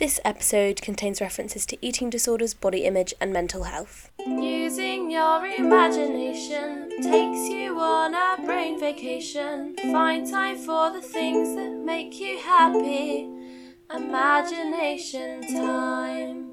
This episode contains references to eating disorders, body image, and mental health. Using your imagination takes you on a brain vacation. Find time for the things that make you happy. Imagination time.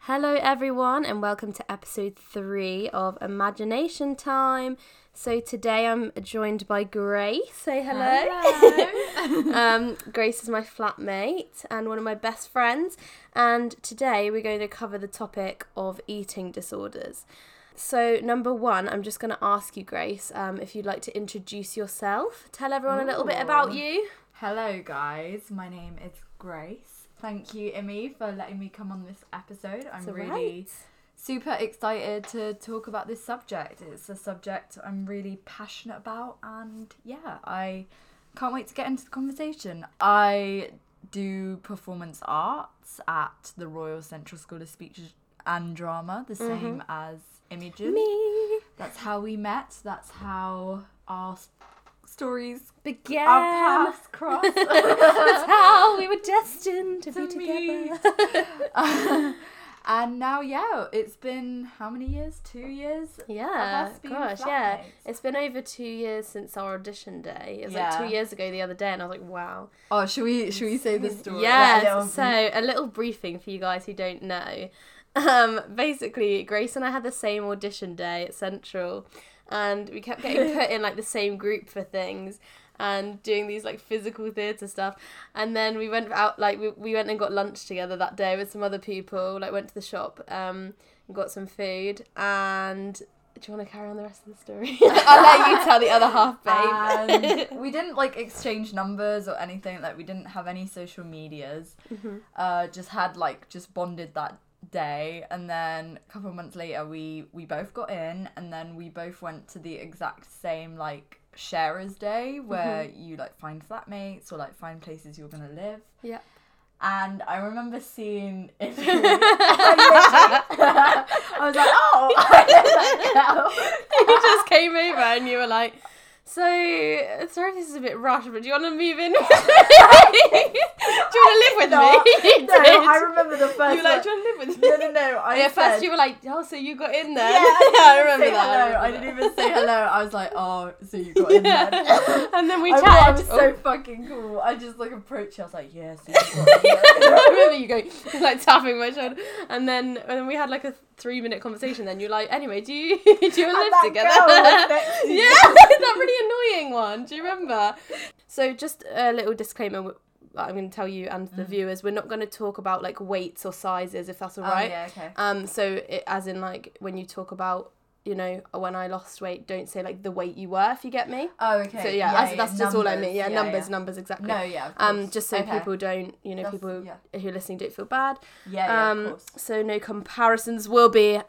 Hello, everyone, and welcome to episode three of Imagination Time. So today I'm joined by Grace. Say hello. um, Grace is my flatmate and one of my best friends, and today we're going to cover the topic of eating disorders. So, number one, I'm just going to ask you, Grace, um, if you'd like to introduce yourself. Tell everyone a little bit about you. Hello, guys. My name is Grace. Thank you, Imi, for letting me come on this episode. I'm It's really right. Super excited to talk about this subject. It's a subject I'm really passionate about, and yeah, I can't wait to get into the conversation. I do performance arts at the Royal Central School of Speech and Drama, the mm-hmm. same as Imogen. Me That's how we met. That's how our stories, began. our paths crossed. That's how we were destined to, To be meet. together. and now, yeah, it's been how many years? Two years? Yeah, gosh, yeah. It's been over two years since our audition day. It was like two years ago the other day, and I was like, wow. Oh, should we should we say the story? Yes. Like a so a little briefing for you guys who don't know. Um, basically, Grace and I had the same audition day at Central, and we kept getting put in like the same group for things. And doing these like physical theatre stuff, and then we went out like we, we went and got lunch together that day with some other people. Like went to the shop, um, and got some food. And do you want to carry on the rest of the story? I'll let you tell the other half, babe. and we didn't like exchange numbers or anything. Like we didn't have any social medias. Mm-hmm. Uh, just had like just bonded that day, and then a couple of months later, we we both got in, and then we both went to the exact same like sharers day where Mm-hmm. you like find flatmates or like find places you're gonna live. yeah. And I remember seeing it. I was like, oh, I know that girl. you just came over and you were like, so sorry this is a bit rushed, but do you want to move in? with me? do you want to live with No, me? No. I remember the first. You were like, do you want to live with me? No, no, no. I yeah, first you were like, oh, so you got in there. Yeah, I remember say that. Hello. I, remember didn't even say hello. I was like, oh, so you got in there. and then we I chatted. I was so Oh. fucking cool. I just like approached you. I was like, yes. Yeah, so you got in there. I remember you going like tapping my shoulder, and then and then we had like a three minute conversation. Then you're like, anyway, do you do you live together? girl was next to yeah, that really annoying one. Do you remember? So just a little disclaimer. I'm going to tell you and the viewers, we're not going to talk about like weights or sizes, if that's all right. Oh, yeah, okay. Um, so it, as in like when you talk about, you know, when I lost weight, don't say like the weight you were, if you get me. Oh, okay. So yeah, that's, that's just all I mean. Yeah, numbers, yeah. numbers, exactly. No, yeah. Um, just so Okay. people don't, you know, That's- people yeah. who are listening don't feel bad. Yeah, yeah, um, of course. so no comparisons will be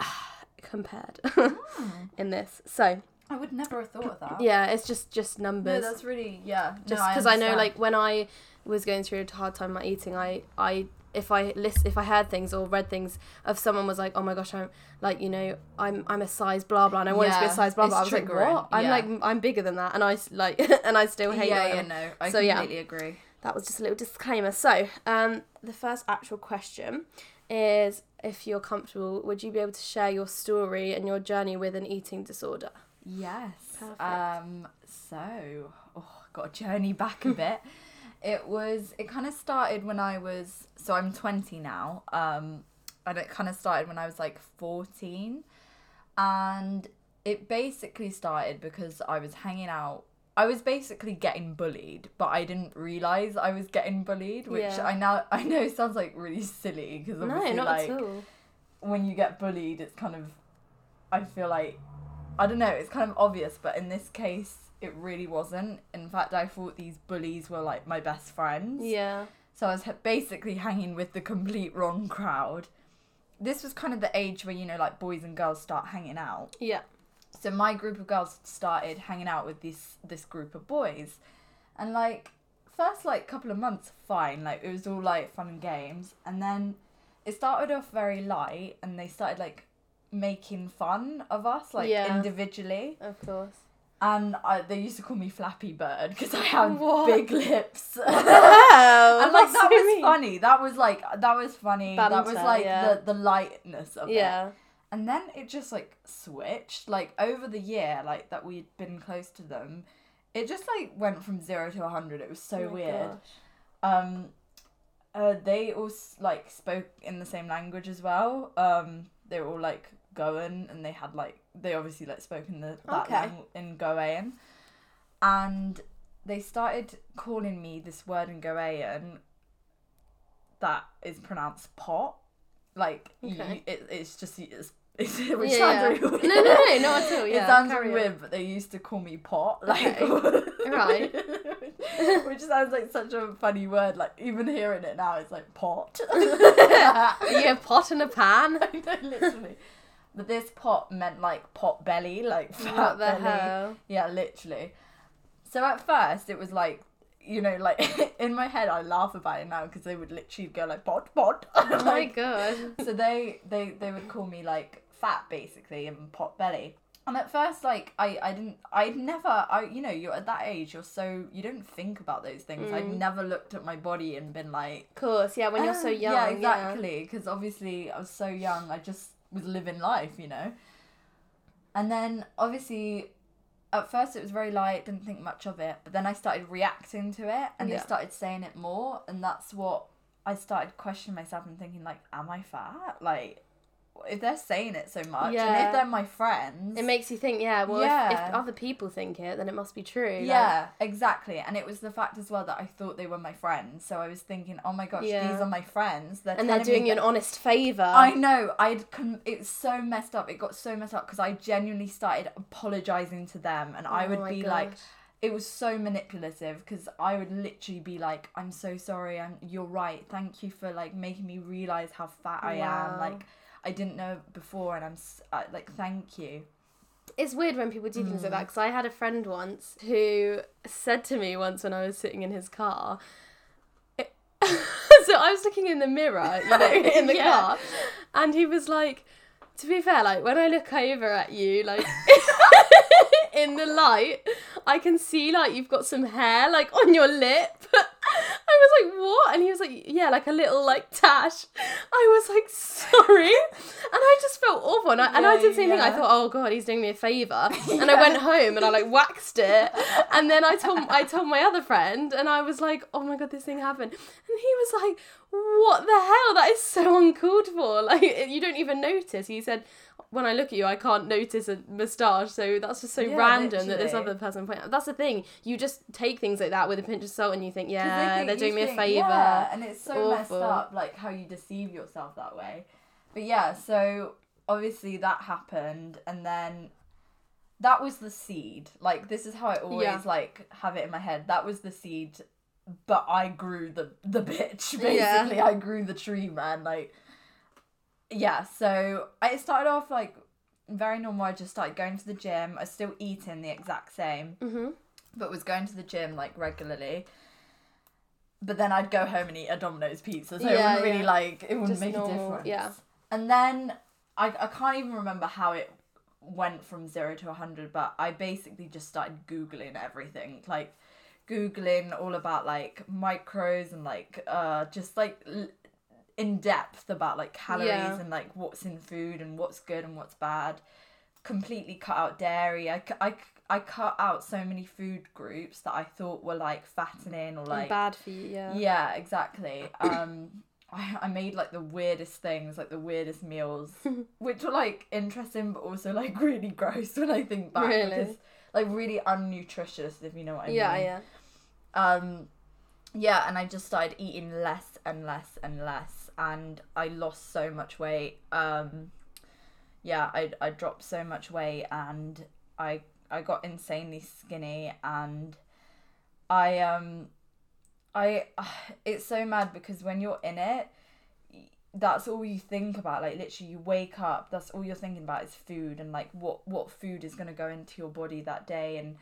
compared Hmm. in this. So I would never have thought of that. yeah, it's just just numbers. No, numbers. that's really yeah. just no, because I, know like when I was going through a hard time my eating, I I if I list if I heard things or read things of someone was like, oh my gosh, I'm like you know I'm I'm a size blah blah, and I wanted to be a size blah blah. I was like, what? I'm yeah. like I'm bigger than that, and I like and I still hate yeah, yeah, no, I So, yeah. completely agree. That was just a little disclaimer. So um, the first actual question is if you're comfortable, would you be able to share your story and your journey with an eating disorder? Yes. Perfect. Um. So, oh, got a journey back a bit. It was. It kind of started when I was. So I'm 20 now. Um, and it kind of started when I was like 14, and it basically started because I was hanging out. I was basically getting bullied, but I didn't realize I was getting bullied, which Yeah. I now I know sounds like really silly because No, obviously not like at all. when you get bullied, it's kind of, I feel like, I don't know, it's kind of obvious, but in this case, it really wasn't. In fact, I thought these bullies were like my best friends. Yeah. So I was basically hanging with the complete wrong crowd. This was kind of the age where, you know, like boys and girls start hanging out. Yeah. So my group of girls started hanging out with this this group of boys. And like first like couple of months fine, like it was all like fun and games. And then it started off very light and they started like making fun of us like Yeah. individually. Of course. And I, they used to call me Flappy Bird because I have What? big lips. And like that so was mean. funny. That was like that was funny. that was like yeah. the the lightness of it. Yeah. And then it just like switched. Like over the year, like that we'd been close to them, it just like went from zero to a hundred. It was so Oh weird. gosh. Um, uh, they all like spoke in the same language as well. Um, they were all like Goan, and they had like they obviously like spoke in the that Okay. in Goan, and they started calling me this word in Goan that is pronounced pot. Like you- it, it's just it's, it's which Yeah, sounds yeah. really weird. No, no, no, not at all, Yeah, it sounds on. weird, but they used to call me pot. Like Okay. Right. which sounds like such a funny word. Like even hearing it now, it's like pot. You a pot in a pan? I know, literally. But this pot meant like pot belly, like fat belly. hell? Yeah, literally. So at first it was like, you know, like in my head I laugh about it now because they would literally go like pot pot. Oh my like, god. so they they they would call me like fat basically and pot belly. And at first, like I, I didn't, I'd never, I, you know, you're at that age, you're so, you don't think about those things. I'd Mm. never looked at my body and been like, Of course, yeah, when you're so "Oh, young. Yeah, Yeah, exactly. Because obviously I was so young, I just was living life, you know. And then obviously, at first it was very light, didn't think much of it. But then I started reacting to it, and Yeah. they started saying it more, and that's what I started questioning myself and thinking like, am I fat? Like, if they're saying it so much, and if they're my friends, It makes you think, yeah, well, if, Yeah. if other people think it, then it must be true. like- Yeah, exactly. And it was the fact as well that I thought they were my friends. So I was thinking, oh my gosh, Yeah. these are my friends. They're and they're doing you an honest favour. I know. I'd con- it's so messed up. It got so messed up because I genuinely started apologizing to them, and I Oh would my be like, it was so manipulative because I would literally be like, I'm so sorry. I'm. You're right. Thank you for like making me realize how fat I am. Like I didn't know before, and I'm uh, like, thank you. It's weird when people do things like Mm. that because I had a friend once who said to me once when I was sitting in his car. so I was looking in the mirror, you know, in the Yeah. car, and he was like, "To be fair, like when I look over at you, like in the light, I can see like you've got some hair like on your lip." I was like, "What?" And he was like, "Yeah, like a little like tash." I was like, "Sorry," and I just felt awful, and I, and I did the same thing. I thought, "Oh God, he's doing me a favor," and I went home and I like waxed it, and then I told I told my other friend, and I was like, "Oh my God, this thing happened," and he was like, "What the hell? That is so uncalled for. Like you don't even notice." He said. When I look at you, I can't notice a moustache, so that's just so Yeah, random that this other person point out. That's the thing. You just take things like that with a pinch of salt, and you think, yeah, think- they're doing me a favor. Yeah, and it's so messed up, like how you deceive yourself that way. But yeah, so obviously that happened, and then that was the seed. Like this is how I always Yeah. like have it in my head. That was the seed, but I grew the the bitch. Basically, Yeah. I grew the tree, man. Like yeah. So I started off like very normal. I just started going to the gym. I was still eating the exact same hmm but was going to the gym like regularly. But then I'd go home and eat a Domino's pizza, so it wouldn't really like it wouldn't Just make a difference. yeah. And then I I can't even remember how it went from zero to hundred, but I basically just started googling everything, like googling all about like micros and like uh just like l- in depth about like calories Yeah. and like what's in food and what's good and what's bad completely cut out dairy. I, I, I cut out so many food groups that I thought were like fattening or like bad for you, yeah. yeah, exactly. Um, I, I made like the weirdest things, like the weirdest meals, which were like interesting but also like really gross when I think back Really? because like really unnutritious if you know what I yeah, mean. Yeah yeah. Um, yeah, and I just started eating less and less and less, and I lost so much weight. Um, yeah, I I dropped so much weight, and I I got insanely skinny, and I um, I it's so mad because when you're in it. That's all you think about. Like literally, you wake up. That's all you're thinking about is food and like what what food is gonna go into your body that day, and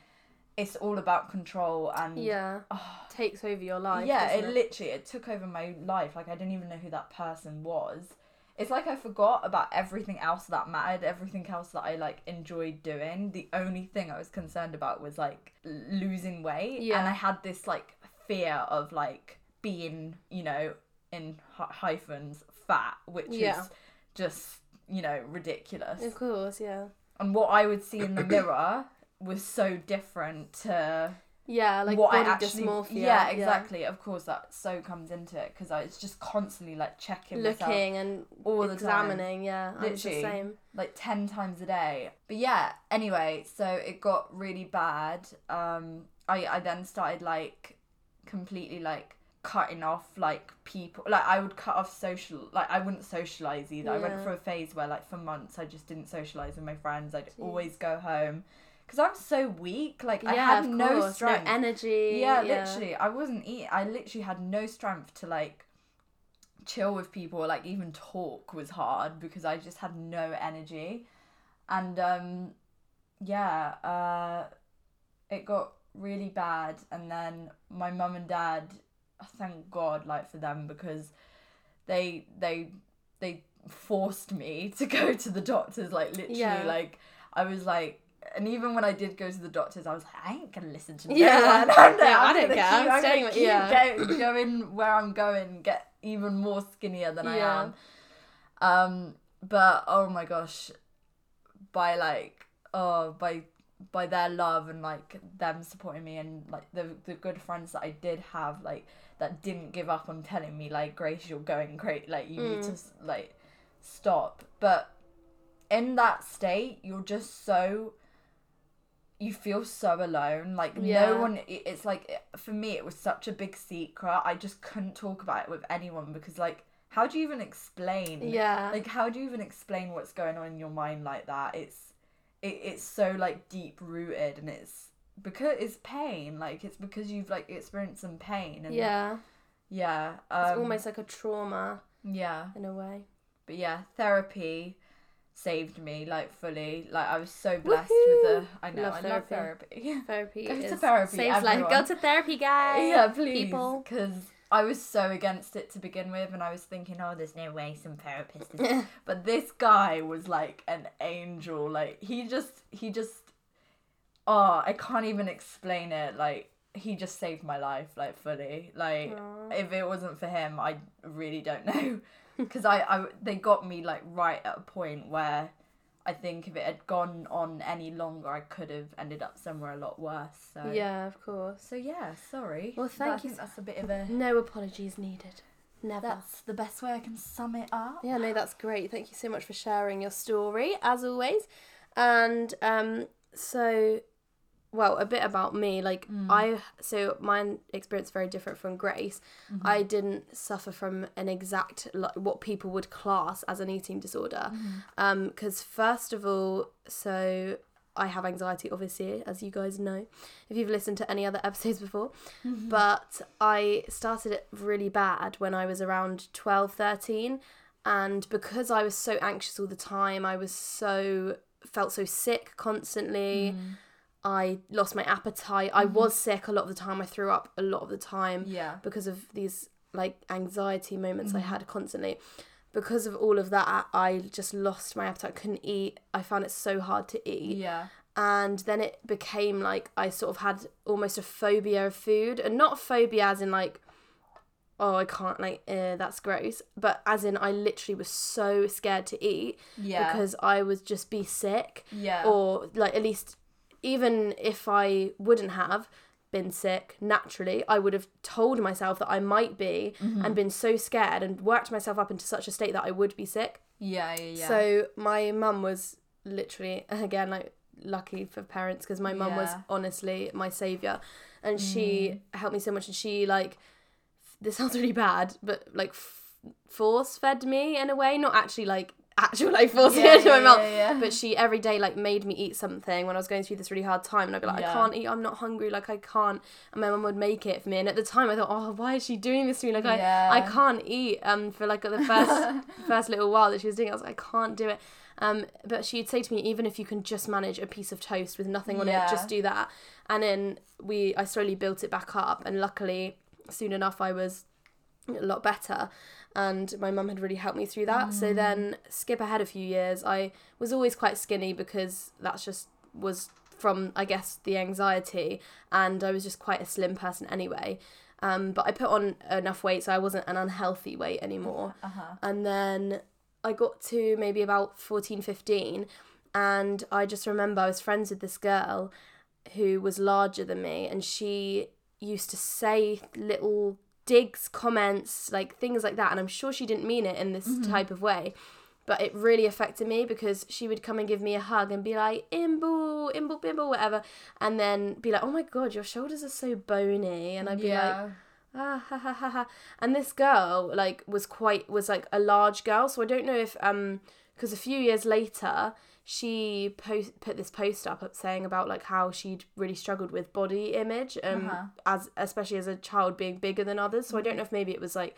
it's all about control and Yeah. oh, Takes over your life. yeah, doesn't it, literally it took over my life. Like I didn't even know who that person was. it's like I forgot about everything else that mattered, everything else that I like enjoyed doing. The only thing I was concerned about was like losing weight, Yeah. and I had this like fear of like being, you know, in hy- hyphens fat, which Yeah. is just you know ridiculous. Of course, yeah. And what I would see in the mirror was so different to Yeah, like what body I actually dysmorphia. yeah exactly of course that so comes into it because I it's just constantly like checking Looking and all the time examining, yeah. I was the Literally. same. like 10 times a day but yeah anyway so it got really bad um i i then started like completely like cutting off like people like i would cut off social like i wouldn't socialize either i went Yeah. for a phase where like for months i just didn't socialize with my friends i'd always go home because i was so weak like i had no strength No energy. yeah, literally. I wasn't eating. I literally had no strength to like chill with people. Like even talk was hard because I just had no energy, and um, yeah, uh, it got really bad. And then my mum and dad, thank God, like for them because they they they forced me to go to the doctors. Like literally, Yeah. like I was like. And even when I did go to the doctors, I was like, I ain't gonna listen to no Yeah. one. I'm, Yeah, I don't care. Keep, I'm I'm staying with- keep yeah. go- going where I'm going, get even more skinnier than I Yeah. am. Um, but oh my gosh, by like oh by by their love and like them supporting me and like the the good friends that I did have like that didn't give up on telling me like Grace you're going great like you need to like stop but in that state you're just so you feel so alone like Yeah. no one it's like for me it was such a big secret i just couldn't talk about it with anyone because like how do you even explain Yeah. like how do you even explain what's going on in your mind like that it's it, it's so like deep rooted and it's because it's pain like it's because you've like experienced some pain and yeah. yeah It's um, almost like a trauma yeah in a way. but yeah therapy saved me like fully like i was so blessed with the i know Love i therapy. love therapy Therapy Go to is therapy, saves life. Go to therapy, guys. yeah please People. because i was so against it to begin with and i was thinking oh there's no way some therapist is but this guy was like an angel like he just he just oh i can't even explain it like he just saved my life like fully like Aw. if it wasn't for him i really don't know because I, I they got me like right at a point where i think if it had gone on any longer i could have ended up somewhere a lot worse so Yeah, of course. so yeah sorry Well, thank you that's a bit of a No apologies needed. Never. that's the best way i can sum it up Yeah, no, that's great. Thank you so much for sharing your story, as always. And um, so, well, a bit about me. Like mm. I, so my experience is very different from Grace. Mm-hmm. I didn't suffer from an exact like what people would class as an eating disorder. Mm-hmm. Um, because first of all, so. I have anxiety, obviously, as you guys know, if you've listened to any other episodes before. Mm-hmm. But I started it really bad when I was around 12, 13 and because I was so anxious all the time, I was so felt so sick constantly. Mm. I lost my appetite. I was sick a lot of the time. I threw up a lot of the time yeah because of these like anxiety moments I had constantly. Because of all of that, I just lost my appetite. Couldn't eat. I found it so hard to eat yeah and then it became like I sort of had almost a phobia of food, and not phobia as in like, oh I can't like, eh, that's gross, but as in I literally was so scared to eat yeah because I would just be sick, yeah or like at least even if I wouldn't have been sick naturally, I would have told myself that I might be, Mm-hmm. and been so scared and worked myself up into such a state that I would be sick. yeah yeah yeah So my mum was literally again like lucky for parents because my mum was Yeah. Mm. honestly my savior, and she helped me so much. And she like this sounds really bad, but like f- force fed me in a way, not actually like actual like forcing Yeah, it into my yeah, mouth. yeah. But she every day like made me eat something when I was going through this really hard time, and I'd be like. I can't eat, I'm not hungry, like I can't. And my mum would make it for me, and at the time I thought, oh, why is she doing this to me? Like I, I can't eat. Um, for like the first first little while that she was doing, it, I was like, I can't do it. Um, but she'd say to me, even if you can just manage a piece of toast with nothing on it, just do that. And then we, I slowly built it back up, and luckily, soon enough, I was a lot better. And my mum had really helped me through that. So then skip ahead a few years. I was always quite skinny because that's just was from I guess the anxiety, and I was just quite a slim person anyway. Um, but I put on enough weight so I wasn't an unhealthy weight anymore. Uh-huh. And then I got to maybe about 14, 15, and I just remember I was friends with this girl who was larger than me, and she used to say little digs, comments, like things like that. And I'm sure she didn't mean it in this type of way, but it really affected me because she would come and give me a hug and be like, Imbu, Imbu, Bimble, whatever. And then be like, oh my God, your shoulders are so bony. And I'd be like, ah ha ha ha ha and this girl like was quite was like a large girl so i don't know if um because a few years later she post put this post up up saying about like how she'd really struggled with body image um Uh-huh. as especially as a child being bigger than others. So i don't know if maybe it was like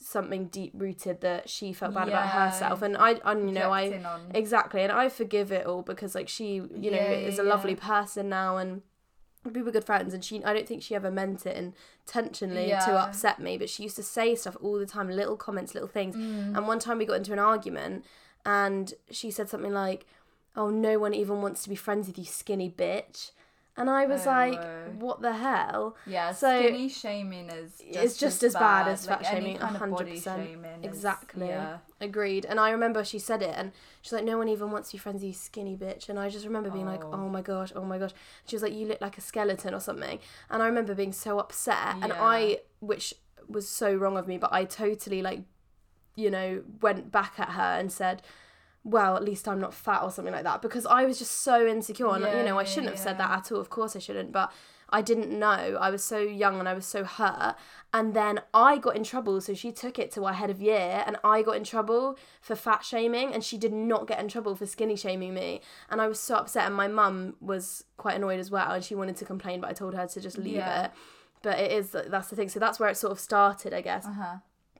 something deep rooted that she felt bad about herself. And i i you know i on- exactly. And i forgive it all because like she you know Yeah, is a yeah, lovely person now and we were good friends and she i don't think she ever meant it intentionally to upset me but she used to say stuff all the time little comments little things. Mm. and one time we got into an argument and she said something like oh no one even wants to be friends with you skinny bitch and i was Oh, like what the hell Yeah, So- skinny shaming is just It's just as bad as like fat any shaming, body 100%. shaming is- Exactly. yeah. Agreed. And I remember she said it, and she's like, "No one even wants to be friends with you, skinny bitch." And I just remember being like, Oh. "Oh my gosh, oh my gosh." She was like, "You look like a skeleton or something," and I remember being so upset, and I, which was so wrong of me, but I totally like, you know, went back at her and said. Well, at least I'm not fat or something like that because I was just so insecure and Yeah, you know I shouldn't have said that at all. Of course I shouldn't, but I didn't know. I was so young and I was so hurt. And then I got in trouble. So she took it to our head of year and I got in trouble for fat shaming and she did not get in trouble for skinny shaming me. And I was so upset. And my mum was quite annoyed as well. And she wanted to complain, but I told her to just leave Yeah. it. But it is, that's the thing. So that's where it sort of started, I guess. Uh-huh.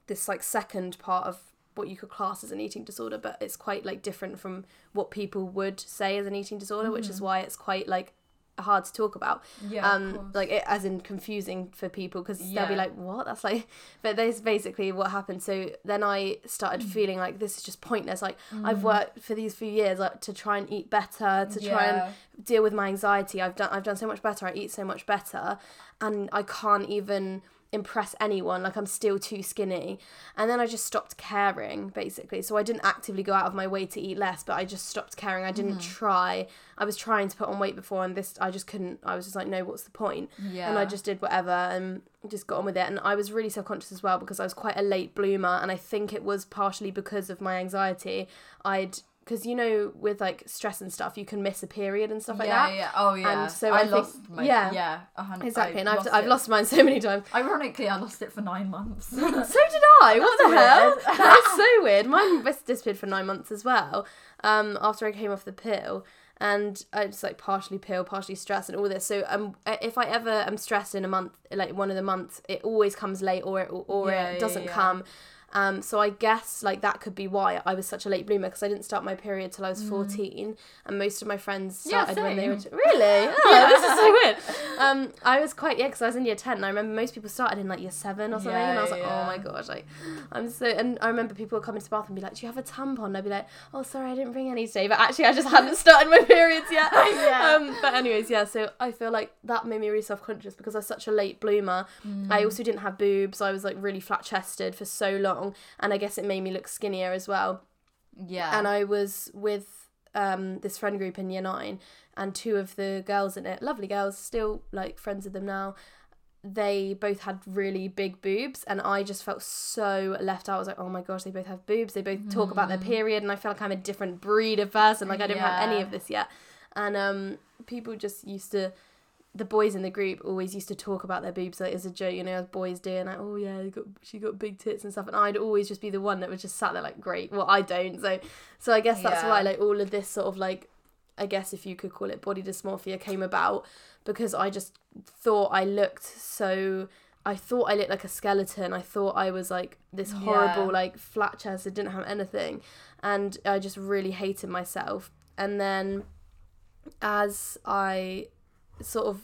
This like second part of what you could class as an eating disorder, but it's quite like different from what people would say as an eating disorder, which is why it's quite like hard to talk about. Yeah, um like it as in confusing for people because they'll be like what? That's like but that's basically what happened. So then i started Mm. feeling like this is just pointless. Like i've worked for these few years like to try and eat better to try and deal with my anxiety. I've done i've done so much better. I eat so much better and i can't even impress anyone like i'm still too skinny. And then i just stopped caring basically. So i didn't actively go out of my way to eat less but i just stopped caring. I didn't Mm-hmm. try. I was trying to put on weight before and this i just couldn't i was just like no what's the point? Yeah. and i just did whatever and just got on with it. And i was really self-conscious as well because i was quite a late bloomer and i think it was partially because of my anxiety. I'd because you know with like stress and stuff you can miss a period and stuff like yeah, that yeah. Oh, yeah. And so I, I think- lost my yeah. yeah, hundred. exactly and i've, lost I've it. lost mine so many times Ironically, I lost it for nine months. so did I. What the hell? that is so weird. Mine disappeared for nine months as well. Um, after I came off the pill, and I was like partially pill, partially stress, and all this. So um, if I ever am stressed in a month, like one of the months, it always comes late, or it or Yeah, it doesn't yeah. come. Um, so I guess like that could be why I was such a late bloomer because I didn't start my period till I was fourteen, and most of my friends Mm. Yeah, started when they were same. really. Oh, this is so weird. Um, I was quite yeah, because I was in year ten, and I remember most people started in like year seven or something, and I was like, yeah. oh my gosh, like I'm so. And I remember people would come into the bath and be like, "Do you have a tampon?" And I'd be like, "Oh, sorry, I didn't bring any today," but actually, I just hadn't started my periods yet. Yeah. Um, but anyways, yeah. So I feel like that made me really self conscious because I was such a late bloomer. I also didn't have boobs. I was like really flat chested for so long, and I guess it made me look skinnier as well yeah. and I was with um, this friend group in year nine, and two of the girls in it, lovely girls, still like friends with them now. They both had really big boobs, and I just felt so left out. I was like, oh my gosh, they both have boobs. They both talk about their period, and I feel like I'm a different breed of person. Like I didn't have any of this yet, and um, people just used to. The boys in the group always used to talk about their boobs like as a joke, you know, as boys do, and like, oh yeah, got, she got big tits and stuff, and I'd always just be the one that was just sat there like, great, well I don't, so so I guess that's Yeah. why like all of this sort of like I guess if you could call it body dysmorphia came about because I just thought I looked so I thought I looked like a skeleton. I thought I was like this horrible Yeah. like flat chest that didn't have anything and I just really hated myself. And then as I sort of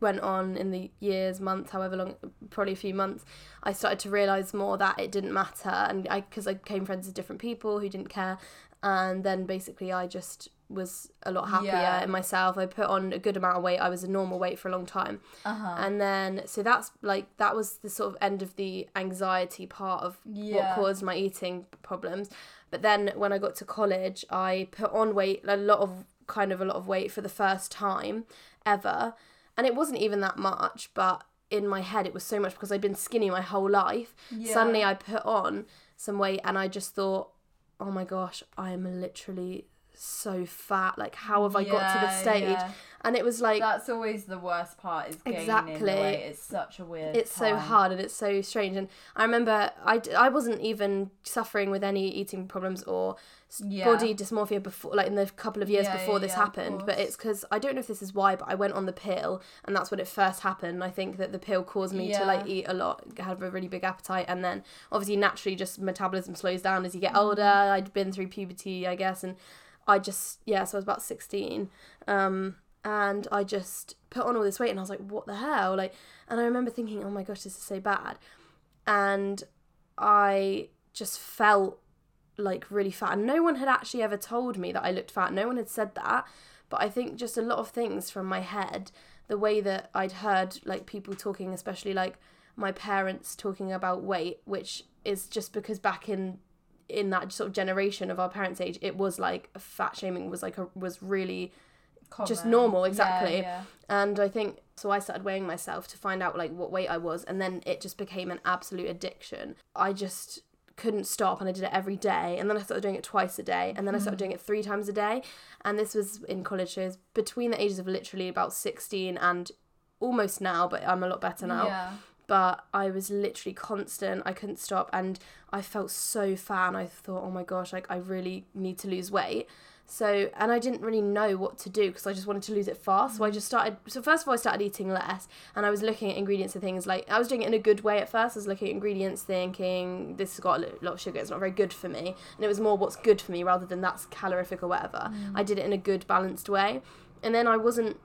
went on in the years, months, however long, probably a few months, I started to realize more that it didn't matter, and I because I became friends with different people who didn't care, and then basically I just was a lot happier Yeah. in myself. I put on a good amount of weight. I was a normal weight for a long time, Uh-huh. and then so that's like that was the sort of end of the anxiety part of Yeah. what caused my eating problems. But then when I got to college, I put on weight a lot of kind of a lot of weight for the first time ever, and it wasn't even that much, but in my head it was so much because I'd been skinny my whole life. Yeah. Suddenly I put on some weight and I just thought, "Oh my gosh, I am literally so fat. Like how have I got to the Yeah, stage?" yeah. And it was like That's always the worst part is Exactly. It's such a weird. it's so hard and it's so strange. And i remember i i wasn't even suffering with any eating problems or Yeah. body dysmorphia before like in the couple of years Yeah, before yeah, this happened. But it's because i don't know if this is why but i went on the pill and that's when it first happened. I think that the pill caused me to like eat a lot have a really big appetite. And then obviously naturally just metabolism slows down as you get Mm. older. I'd been through puberty i guess and i just yeah so i was about 16 um and I just put on all this weight and I was like, what the hell? Like, and I remember thinking, oh my gosh, this is so bad. And I just felt like really fat. And no one had actually ever told me that I looked fat. No one had said that. But I think just a lot of things from my head, the way that I'd heard like people talking, especially like my parents talking about weight, which is just because back in in that sort of generation of our parents' age, it was like fat shaming was like a was really just normal, exactly. yeah. and I think so. I started weighing myself to find out like what weight I was, and then it just became an absolute addiction. I just couldn't stop, and I did it every day. And then I started doing it twice a day, and then I started mm. doing it three times a day. And this was in college, so it was between the ages of literally about sixteen and almost now, but I'm a lot better now Yeah. but I was literally constant. I couldn't stop, and I felt so fat. And I thought, oh my gosh, like I really need to lose weight. So, and I didn't really know what to do because I just wanted to lose it fast. So I mm. just started. So first of all, I started eating less, and I was looking at ingredients and things like I was doing it in a good way at first. I was looking at ingredients, thinking this has got a lot of sugar. It's not very good for me, and it was more what's good for me rather than that's calorific or whatever. Mm. I did it in a good, balanced way, and then I wasn't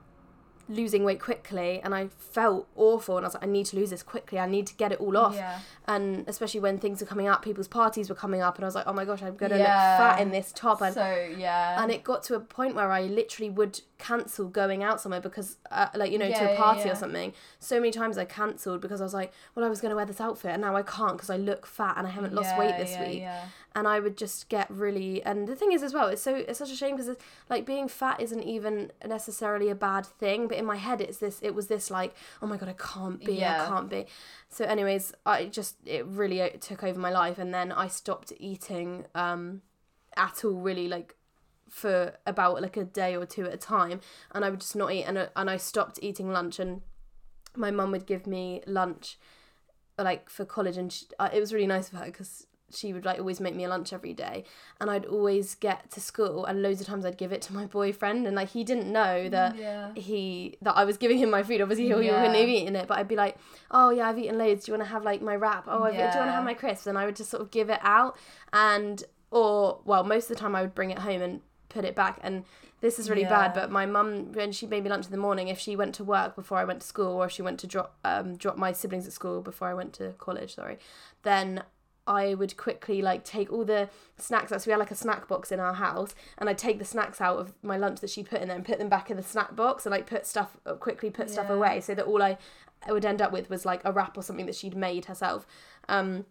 losing weight quickly and I felt awful and I was like I need to lose this quickly I need to get it all off Yeah. and especially when things were coming up people's parties were coming up and I was like oh my gosh I'm gonna Yeah. look fat in this top and So yeah. and it got to a point where I literally would cancel going out somewhere because, uh, like, you know, Yeah, to a party yeah. or something. So many times I cancelled because I was like, well, I was going to wear this outfit and now I can't because I look fat and I haven't lost Yeah, weight this yeah, week. Yeah. And I would just get really. And the thing is, as well, it's so it's such a shame because like being fat isn't even necessarily a bad thing, but in my head, it's this. It was this like, oh my god, I can't be, Yeah. I can't be. So, anyways, I just it really uh, took over my life, and then I stopped eating um at all, really like for about like a day or two at a time and I would just not eat and, I- and I stopped eating lunch and my mum would give me lunch like for college and she, uh, it was really nice of her because she would like always make me a lunch every day and I'd always get to school and loads of times I'd give it to my boyfriend and like he didn't know that Yeah. he that I was giving him my food. Obviously he, he wouldn't Yeah. have eaten it but I'd be like oh yeah I've eaten loads. Do you want to have like my wrap? Oh I've, do you want to have my crisps? And I would just sort of give it out and or well most of the time I would bring it home and put it back and this is really bad but my mum when she made me lunch in the morning if she went to work before I went to school or if she went to drop um drop my siblings at school before I went to college sorry then I would quickly like take all the snacks out. So we had like a snack box in our house, and I'd take the snacks out of my lunch that she put in there and put them back in the snack box, and like put stuff quickly put stuff away, so that all I would end up with was like a wrap or something that she'd made herself. Um,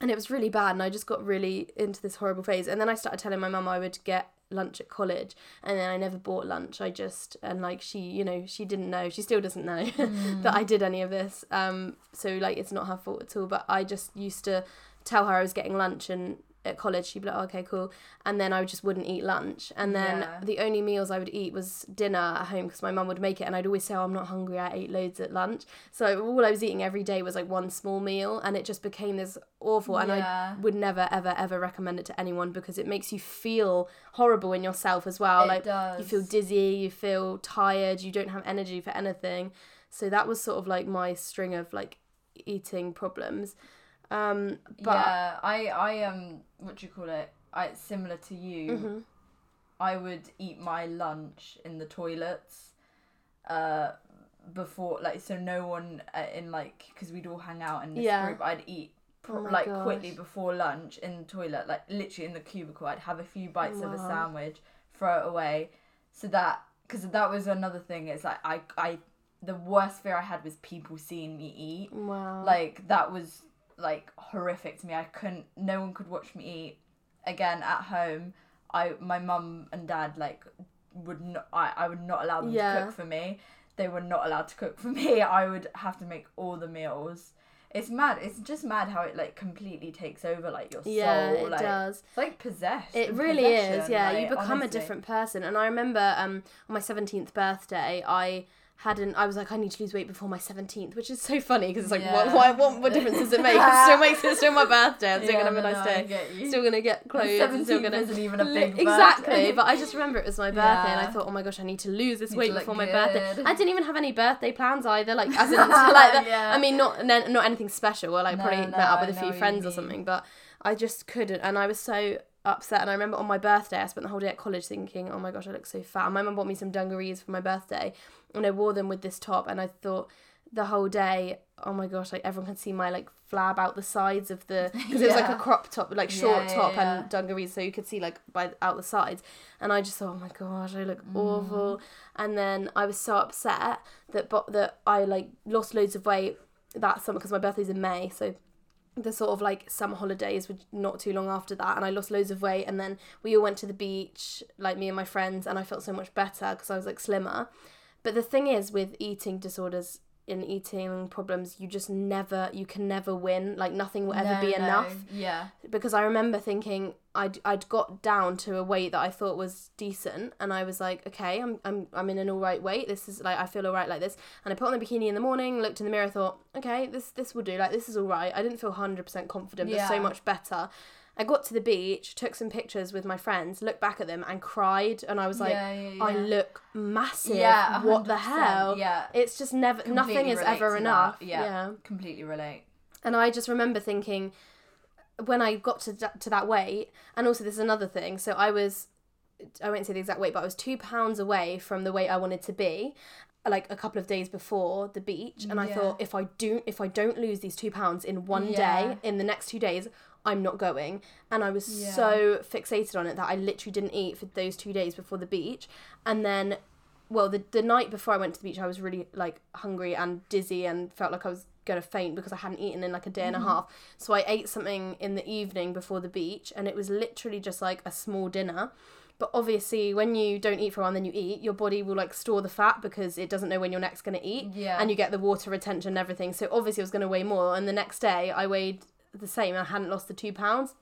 and it was really bad, and I just got really into this horrible phase. And then I started telling my mum I would get lunch at college, and then I never bought lunch. I just and like she, you know, she didn't know. She still doesn't know that I did any of this. Um, so like it's not her fault at all. But I just used to tell her I was getting lunch and at college she'd be like, oh, okay, cool. And then I just wouldn't eat lunch. And then Yeah. the only meals I would eat was dinner at home because my mum would make it. And I'd always say, oh, I'm not hungry. I ate loads at lunch. So all I was eating every day was like one small meal. And it just became this awful. And Yeah. I would never, ever, ever recommend it to anyone because it makes you feel horrible in yourself as well. It like does. you feel dizzy, you feel tired, you don't have energy for anything. So that was sort of like my string of like eating problems. Um, but yeah, I I um what do you call it? I similar to you. Mhm. I would eat my lunch in the toilets, uh, before like so no one uh, in like because we'd all hang out in this Yeah. group i'd eat pr- Oh like gosh. quickly before lunch in the toilet like literally in the cubicle i'd have a few bites of a sandwich throw it away so that because that was another thing it's like i i the worst fear i had was people seeing me eat Wow. like that was like horrific to me i couldn't no one could watch me eat again at home i my mum and dad like would not I, I would not allow them Yeah. to cook for me they were not allowed to cook for me i would have to make all the meals it's mad it's just mad how it like completely takes over like your yeah, soul it like does. it's like possessed It really is, yeah. like, you become a different person. And I remember um, on my 17th birthday, I hadn't, I was like, I need to lose weight before my 17th, which is so funny because it's like, what, why, what, what difference does it make? It still makes it still my birthday. I'm still Yeah, going to have a nice no, day. Still going to get clothes. and still 17th gonna, isn't even a big exactly birthday. but i just remember it was my birthday and i thought oh my gosh i need to lose this Need weight before my birthday i didn't even have any birthday plans either like as in like Yeah. i mean not no- not anything special or like No, probably no, met up with a few friends or something but i just couldn't and i was so upset and i remember on my birthday i spent the whole day at college thinking oh my gosh i look so fat and my mum bought me some dungarees for my birthday and i wore them with this top and i thought the whole day oh my gosh like everyone can see my like flab out the sides of the because it was like a crop top like short Yeah, yeah, top yeah. and dungarees so you could see like by out the sides. And i just thought oh my gosh i look Mm. awful. And then i was so upset that but that i like lost loads of weight that summer because my birthday's in may so the sort of like summer holidays were not too long after that and i lost loads of weight. And then we all went to the beach like me and my friends and i felt so much better because i was like slimmer but the thing is with eating disorders in eating problems you just never you can never win like nothing will ever No, be no, enough yeah because I remember thinking I'd I'd got down to a weight that I thought was decent, and I was like, okay, I'm I'm I'm in an all right weight. This is like I feel all right like this. And I put on the bikini in the morning, looked in the mirror, thought, okay, this this will do. Like this is all right. I didn't feel hundred percent confident, but so much better. I got to the beach, took some pictures with my friends, looked back at them, and cried. And I was like, yeah, yeah, I look massive. Yeah, what the hell? yeah. It's just never. Completely nothing is ever enough. yeah. yeah. completely relate And I just remember thinking, when I got to that, to that weight, and also this is another thing. So I was, I won't say the exact weight, but I was two pounds away from the weight I wanted to be, like a couple of days before the beach. And I Yeah. thought, if I don't if I don't lose these two pounds in one Yeah. day, in the next two days, I'm not going. And I was Yeah. so fixated on it that I literally didn't eat for those two days before the beach. And then, well, the the night before I went to the beach, I was really like hungry and dizzy and felt like I was gonna faint because I hadn't eaten in like a day and a Mm-hmm. half. So I ate something in the evening before the beach, and it was literally just like a small dinner. But obviously, when you don't eat for a while and then you eat, your body will like store the fat because it doesn't know when you're next going to eat. Yeah. And you get the water retention and everything. So obviously, I was going to weigh more. And the next day, I weighed the same. I hadn't lost the two pounds.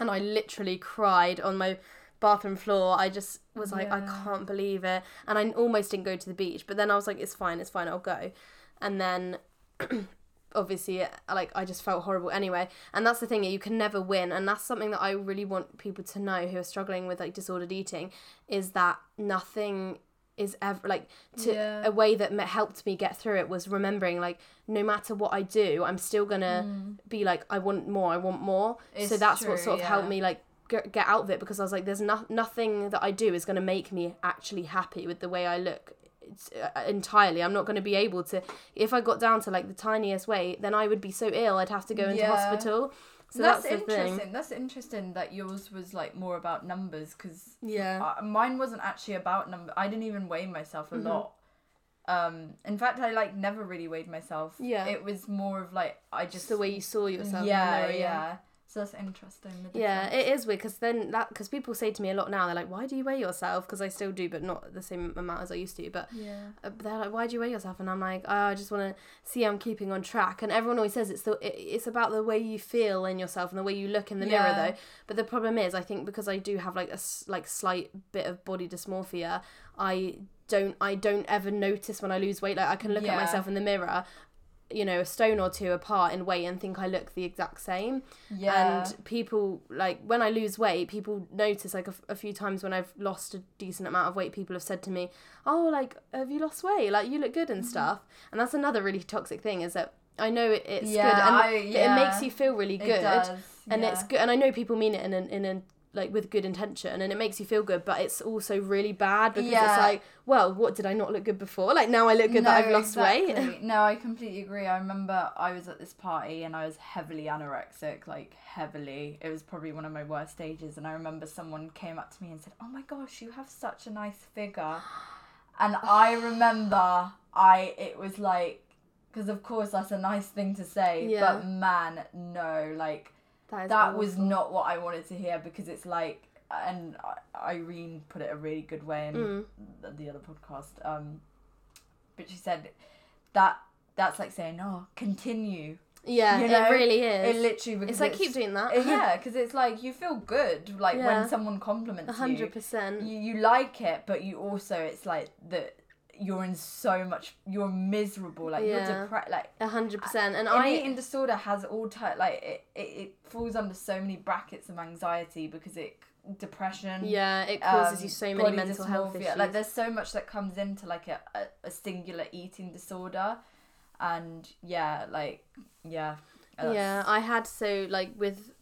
And I literally cried on my bathroom floor. I just was like, I can't believe it. And I almost didn't go to the beach. But then I was like, it's fine, it's fine, I'll go. And then obviously uh, like I just felt horrible anyway and that's the thing you can never win and that's something that I really want people to know who are struggling with like disordered eating is that nothing is ever like to Yeah. a way that helped me get through it was remembering like no matter what I do I'm still gonna be like I want more I want more. So It's that's what sort of helped me like get out of it because I was like there's no- nothing that I do is gonna make me actually happy with the way I look uh, entirely. I'm not going to be able to if i got down to like the tiniest weight then i would be so ill i'd have to go into Yeah. hospital so that's, that's, interesting. thing That's interesting that yours was like more about numbers because yeah uh, mine wasn't actually about number. I didn't even weigh myself a Mm-hmm. lot. Um, in fact, I like never really weighed myself. Yeah. it was more of like I just the way you saw yourself yeah, mirror, yeah. So that's interesting. The yeah it is weird because then that because people say to me a lot now they're like why do you weigh yourself because i still do but not the same amount as i used to but yeah. uh, they're like, why do you weigh yourself? And I'm like, oh, I just want to see I'm keeping on track. And everyone always says it's the it, it's about the way you feel in yourself and the way you look in the mirror, though. But the problem is, I think because I do have like a like slight bit of body dysmorphia, I don't I don't ever notice when I lose weight. Like I can look Yeah. at myself in the mirror, you know, a stone or two apart in weight and think I look the exact same Yeah. and people like when i lose weight people notice like a, f- a few times when i've lost a decent amount of weight people have said to me oh like have you lost weight like you look good Mm-hmm. and stuff and that's another really toxic thing is that i know it, it's Yeah, good and I- yeah. it makes you feel really It good does, and it's good and i know people mean it in a, in a like with good intention and it makes you feel good but it's also really bad because Yeah. it's like well what did i not look good before like now i look good that i've lost weight exactly. no, I completely agree. I remember I was at this party and I was heavily anorexic, like heavily. It was probably one of my worst stages. And I remember someone came up to me and said, "Oh my gosh, you have such a nice figure." And I remember I it was like because of course that's a nice thing to say, Yeah. but man, no, like that, that was not what I wanted to hear because it's like, and Irene put it a really good way in Mm. the, the other podcast. Um, but she said that that's like saying, "Oh, continue." yeah you know, it really is It literally because it's like keep doing that yeah, because it's like you feel good, like Yeah. when someone compliments A you. hundred percent You you like it, but you also it's like that you're in so much. You're miserable, like Yeah. you're depressed, like. A hundred percent and An i eating disorder has all type like it, it, it falls under so many brackets of anxiety because it depression yeah it causes um, you so many mental health issues Like there's so much that comes into like a, a, a singular eating disorder, and yeah, like yeah. Yeah, I had so like with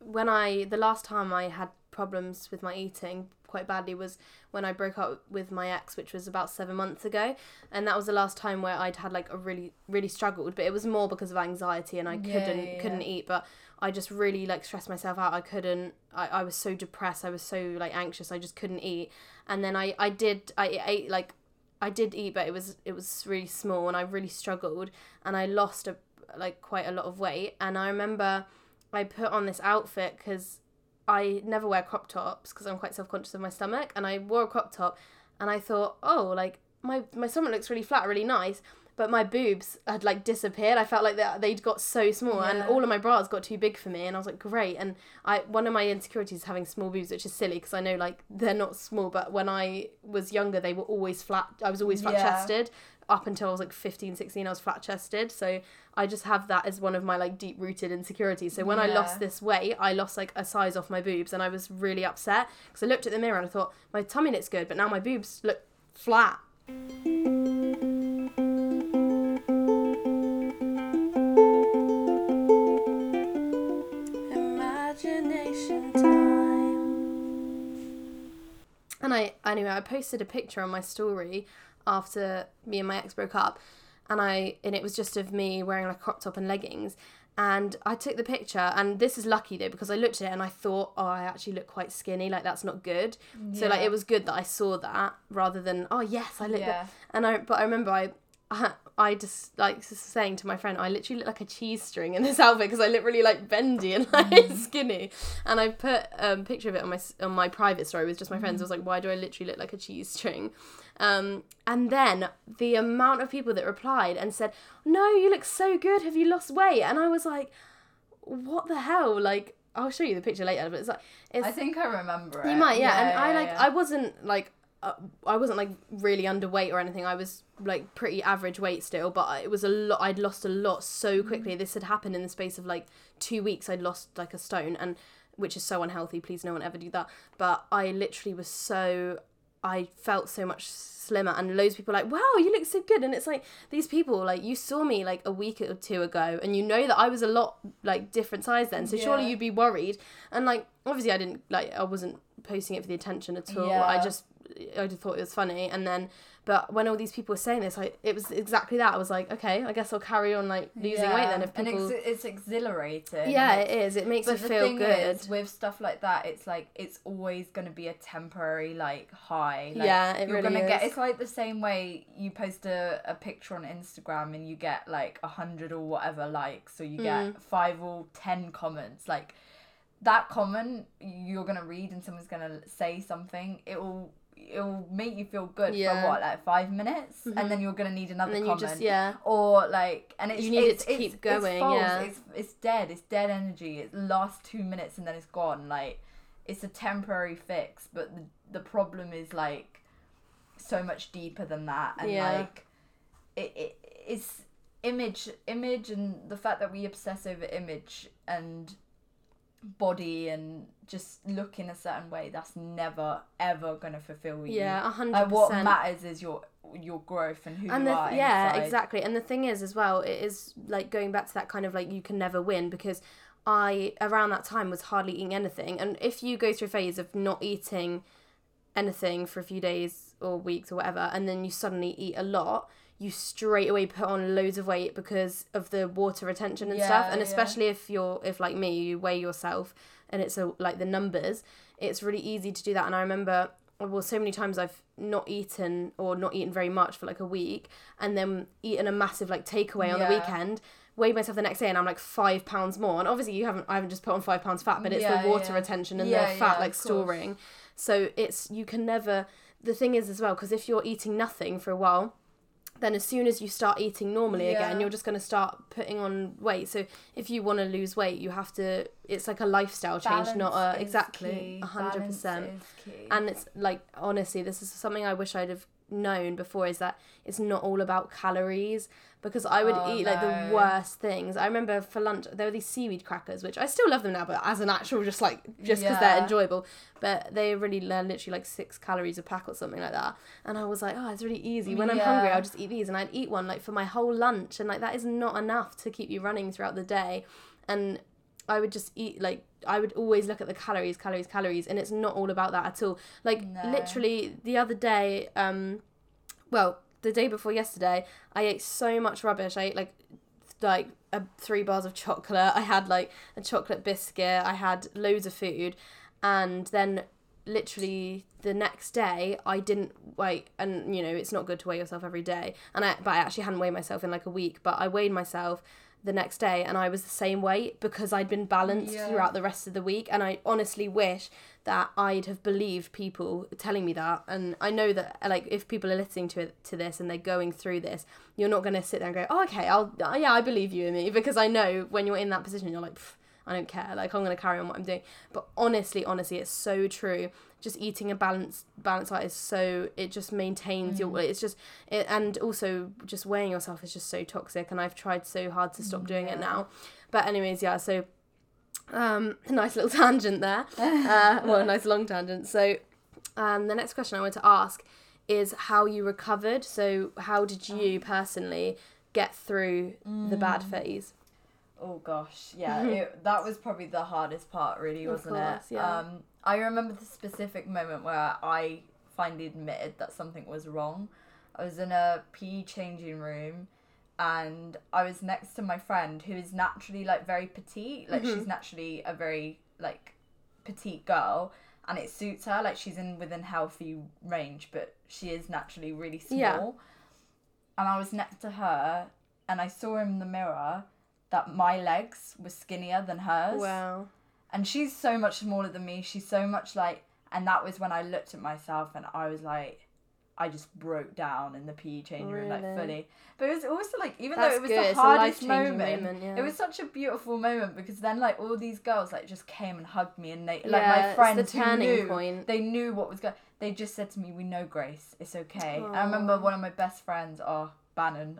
when I the last time I had problems with my eating quite badly was when I broke up with my ex, which was about seven months ago, and that was the last time where I'd had like a really really struggled, but it was more because of anxiety and I Yeah, couldn't yeah, couldn't eat, but I just really like stressed myself out. I couldn't. I, I was so depressed. I was so like anxious. I just couldn't eat, and then I I did I ate like I did eat, but it was it was really small, and I really struggled, and I lost a like quite a lot of weight. And I remember I put on this outfit because I never wear crop tops because I'm quite self conscious of my stomach, and I wore a crop top, and I thought, oh, like my my stomach looks really flat, really nice. But my boobs had like disappeared. I felt like that they'd got so small, and all of my bras got too big for me. And I was like, great. And I one of my insecurities is having small boobs, which is silly because I know like they're not small. But when I was younger, they were always flat. I was always flat Yeah. Up until I was like 15, 16, I was flat chested. So I just have that as one of my like deep rooted insecurities. So when I lost this weight, I lost like a size off my boobs and I was really upset because I looked at the mirror and I thought, my tummy looks good, but now my boobs look flat. Imagination time. And I anyway, I posted a picture on my story after me and my ex broke up, and I and it was just of me wearing like a crop top and leggings. And I took the picture, and this is lucky though because I looked at it and I thought, oh, I actually look quite skinny. Like that's not good. So like it was good that I saw that rather than oh yes, I look. good. Yeah. And I but I remember I. I just like saying to my friend, I literally look like a cheese string in this outfit because I look really like bendy and like Mm. skinny. And I put a um, picture of it on my on my private story with just my Mm. friends. I was like, why do I literally look like a cheese string? Um, and then the amount of people that replied and said, no, you look so good. Have you lost weight? And I was like, what the hell? Like, I'll show you the picture later, but it's like, it's I think I remember it. you might, yeah. and I like, yeah. I wasn't like, uh, I wasn't like really underweight or anything. I was like pretty average weight still, but it was a lot. I'd lost a lot so Mm. quickly. This had happened in the space of like two weeks. I'd lost like a stone, and which is so unhealthy. Please, no one ever do that. But I literally was so. I felt so much slimmer, and loads of people were like, "Wow, you look so good!" And it's like these people, like you saw me like a week or two ago, and you know that I was a lot like different size then. So surely you'd be worried. And like obviously, I didn't like I wasn't posting it for the attention at all. Yeah. I just I just thought it was funny, and then but when all these people were saying this, like it was exactly that. I was like, okay, I guess I'll carry on like losing weight then if and people. ex- it's exhilarating. yeah, and it is. It makes But you feel thing good. is, with stuff like that, it's like it's always going to be a temporary like high. Like, Yeah, it you're really gonna get. It's like the same way you post a, a picture on Instagram and you get like a hundred or whatever likes, or you Mm. get five or ten comments. Like that comment you're gonna read and someone's gonna say something. It will. It'll make you feel good Yeah. Mm-hmm. for what, like five minutes, and then you're gonna need another and then you comment just yeah. or like and it's You need it to it's, keep it's going, false. yeah. it's it's dead it's dead energy it lasts two minutes and then it's gone like it's a temporary fix but the, the problem is like so much deeper than that and Yeah. like it, it it's image image and the fact that we obsess over image and body and just look in a certain way that's never ever gonna fulfill you Yeah, a hundred like what matters is your your growth and who and you the, are yeah inside. exactly and the thing is as well it is like going back to that kind of like you can never win because I around that time was hardly eating anything. And if you go through a phase of not eating anything for a few days or weeks or whatever, and then you suddenly eat a lot, you straight away put on loads of weight because of the water retention and stuff. Yeah, And yeah. especially if you're if like me, you weigh yourself and it's a, like the numbers, it's really easy to do that. And I remember well so many times I've not eaten or not eaten very much for like a week and then eaten a massive like takeaway on the weekend weighed myself the next day and I'm like five pounds more and obviously you haven't I haven't just put on five pounds fat but it's Yeah, the water yeah. retention and Yeah, the fat yeah, like storing so it's you can never the thing is as well because if you're eating nothing for a while then as soon as you start eating normally again you're just going to start putting on weight so if you want to lose weight you have to it's like a lifestyle change not a exactly key. hundred Balance percent is key. and it's like honestly this is something i wish i'd have known before is that it's not all about calories because i would Oh, eat like the worst things. I remember for lunch there were these seaweed crackers which i still love them now but as an actual just like just because they're enjoyable. But they really they're literally like six calories a pack or something like that. And i was like oh it's really easy. When i'm hungry i'll just eat these. And i'd eat one like for my whole lunch and like that is not enough to keep you running throughout the day. And I would just eat like I would always look at the calories, calories, calories, and it's not all about that at all. Like No. literally the other day, um, well, the day before yesterday, I ate so much rubbish. I ate like like three bars of chocolate. I had like a chocolate biscuit. I had loads of food, and then literally the next day I didn't weigh and you know it's not good to weigh yourself every day. And I but I actually hadn't weighed myself in like a week but I weighed myself the next day and I was the same weight because I'd been balanced Yeah. throughout the rest of the week. And I honestly wish that I'd have believed people telling me that. And I know that like if people are listening to it to this and they're going through this you're not going to sit there and go oh okay I'll yeah I believe you in me. Because I know when you're in that position you're like "Pff, I don't care like I'm going to carry on what I'm doing. But honestly honestly it's so true. Just eating a balanced balanced diet is so it just maintains your it's just it, and also just weighing yourself is just so toxic and I've tried so hard to stop doing it now. But anyways yeah so um nice little tangent there. Uh, well a nice long tangent. So um the next question I want to ask is how you recovered. So how did you personally get through the bad phase Oh gosh, yeah, it, that was probably the hardest part, really, wasn't course, it? yeah. Um, I remember the specific moment where I finally admitted that something was wrong. I was in a PE changing room, and I was next to my friend who is naturally like very petite, like Mm-hmm. she's naturally a very like petite girl, and it suits her. Like she's in within healthy range, but she is naturally really small. Yeah. And I was next to her, and I saw in the mirror that my legs were skinnier than hers. wow And she's so much smaller than me. She's so much like, and that was when I looked at myself and I was like, I just broke down in the PE change room like fully. But it was also like, even That's though it was good. the It's hardest moment, moment, yeah. it was such a beautiful moment because then like all these girls like just came and hugged me and they like Yeah, my it's the friends turning knew point. they knew what was going. They just said to me, "We know Grace. It's okay." I remember one of my best friends, oh Bannon.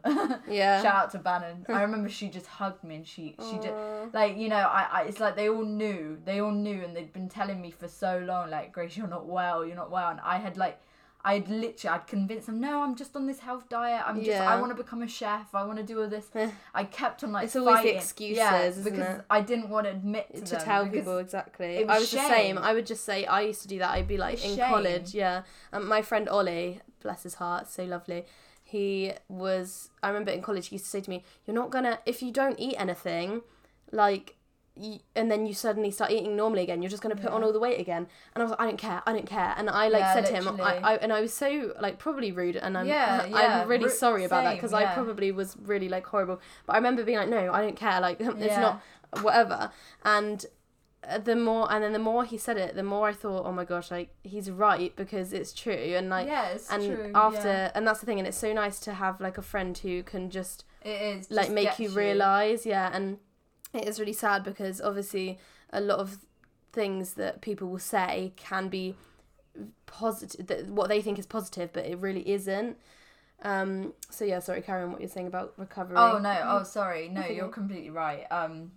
Yeah. Shout out to Bannon. I remember she just hugged me and she she just like you know I, I it's like they all knew they all knew and they'd been telling me for so long like Grace you're not well you're not well and I had like I'd literally I'd convince them no I'm just on this health diet I'm just I want to become a chef I want to do all this. I kept on like It's always the excuses, yeah, because it? I didn't want to admit to, to tell people exactly. it I was was the same. shame. I would just say I used to do that. I'd be like in shame. college, yeah. Um, my friend Ollie, bless his heart, so lovely. He was. I remember in college, he used to say to me, "You're not gonna if you don't eat anything, like." y and then you suddenly start eating normally again. You're just gonna put on all the weight again, and I was like, I don't care, I don't care. And I like Yeah, said to him, I. I and I was so like probably rude, and I'm Yeah, yeah, I'm really ru- sorry about that because I probably was really like horrible. But I remember being like, no, I don't care. Like it's Yeah. not whatever. And the more and then the more he said it, the more I thought, oh my gosh, like he's right because it's true. And like yeah it's and true after yeah. and that's the thing. And it's so nice to have like a friend who can just it is like make gets you realize, yeah. And it is really sad because obviously a lot of things that people will say can be positive that what they think is positive but it really isn't um so yeah sorry carry on what you're saying about recovery Oh no! Oh sorry. No, you're completely right. Um,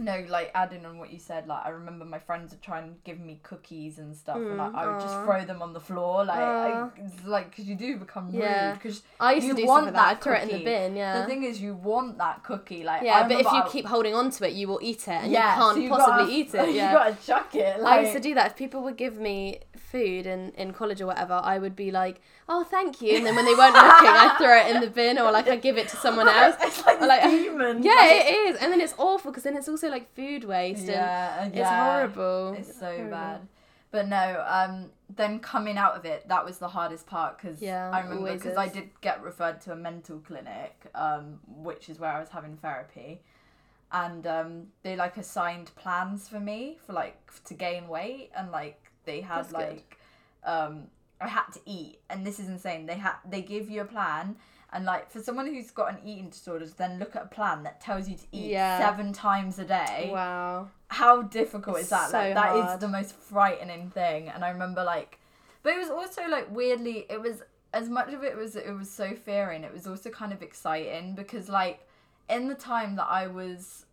no, like adding on what you said, like I remember my friends would try and give me cookies and stuff, and like I would just mm, throw them on the floor, like, I, like because you do become Yeah. rude. Because I used You to do want that. that I'd throw it in the bin. Yeah. the thing is, you want that cookie, like yeah, but if you I- keep holding on to it, you will eat it, and yeah, you can't so you possibly gotta- eat it. you gotta chuck it. Like, I used to do that. If people would give me food in, in college or whatever, I would be like, "Oh, thank you," and then when they weren't looking, I'd throw it in the bin or like I give it to someone else. it's like, Or, like, demon. Yeah, like- it is, and then it's awful because then it's also like food waste and yeah, it's yeah. horrible. It's so horrible. bad. But no, um, then coming out of it, that was the hardest part because Yeah, I remember because I did get referred to a mental clinic, um, which is where I was having therapy, and um, they like assigned plans for me for like to gain weight, and like they had That's good. like, um, I had to eat, and this is insane. They had they give you a plan. And like for someone who's got an eating disorder, to then look at a plan that tells you to eat Yeah. seven times a day Wow. how difficult is that? so like that is hard. the most frightening thing. And I remember like, but it was also like weirdly, it was as much of it was it was so fearing. It was also kind of exciting because like in the time that I was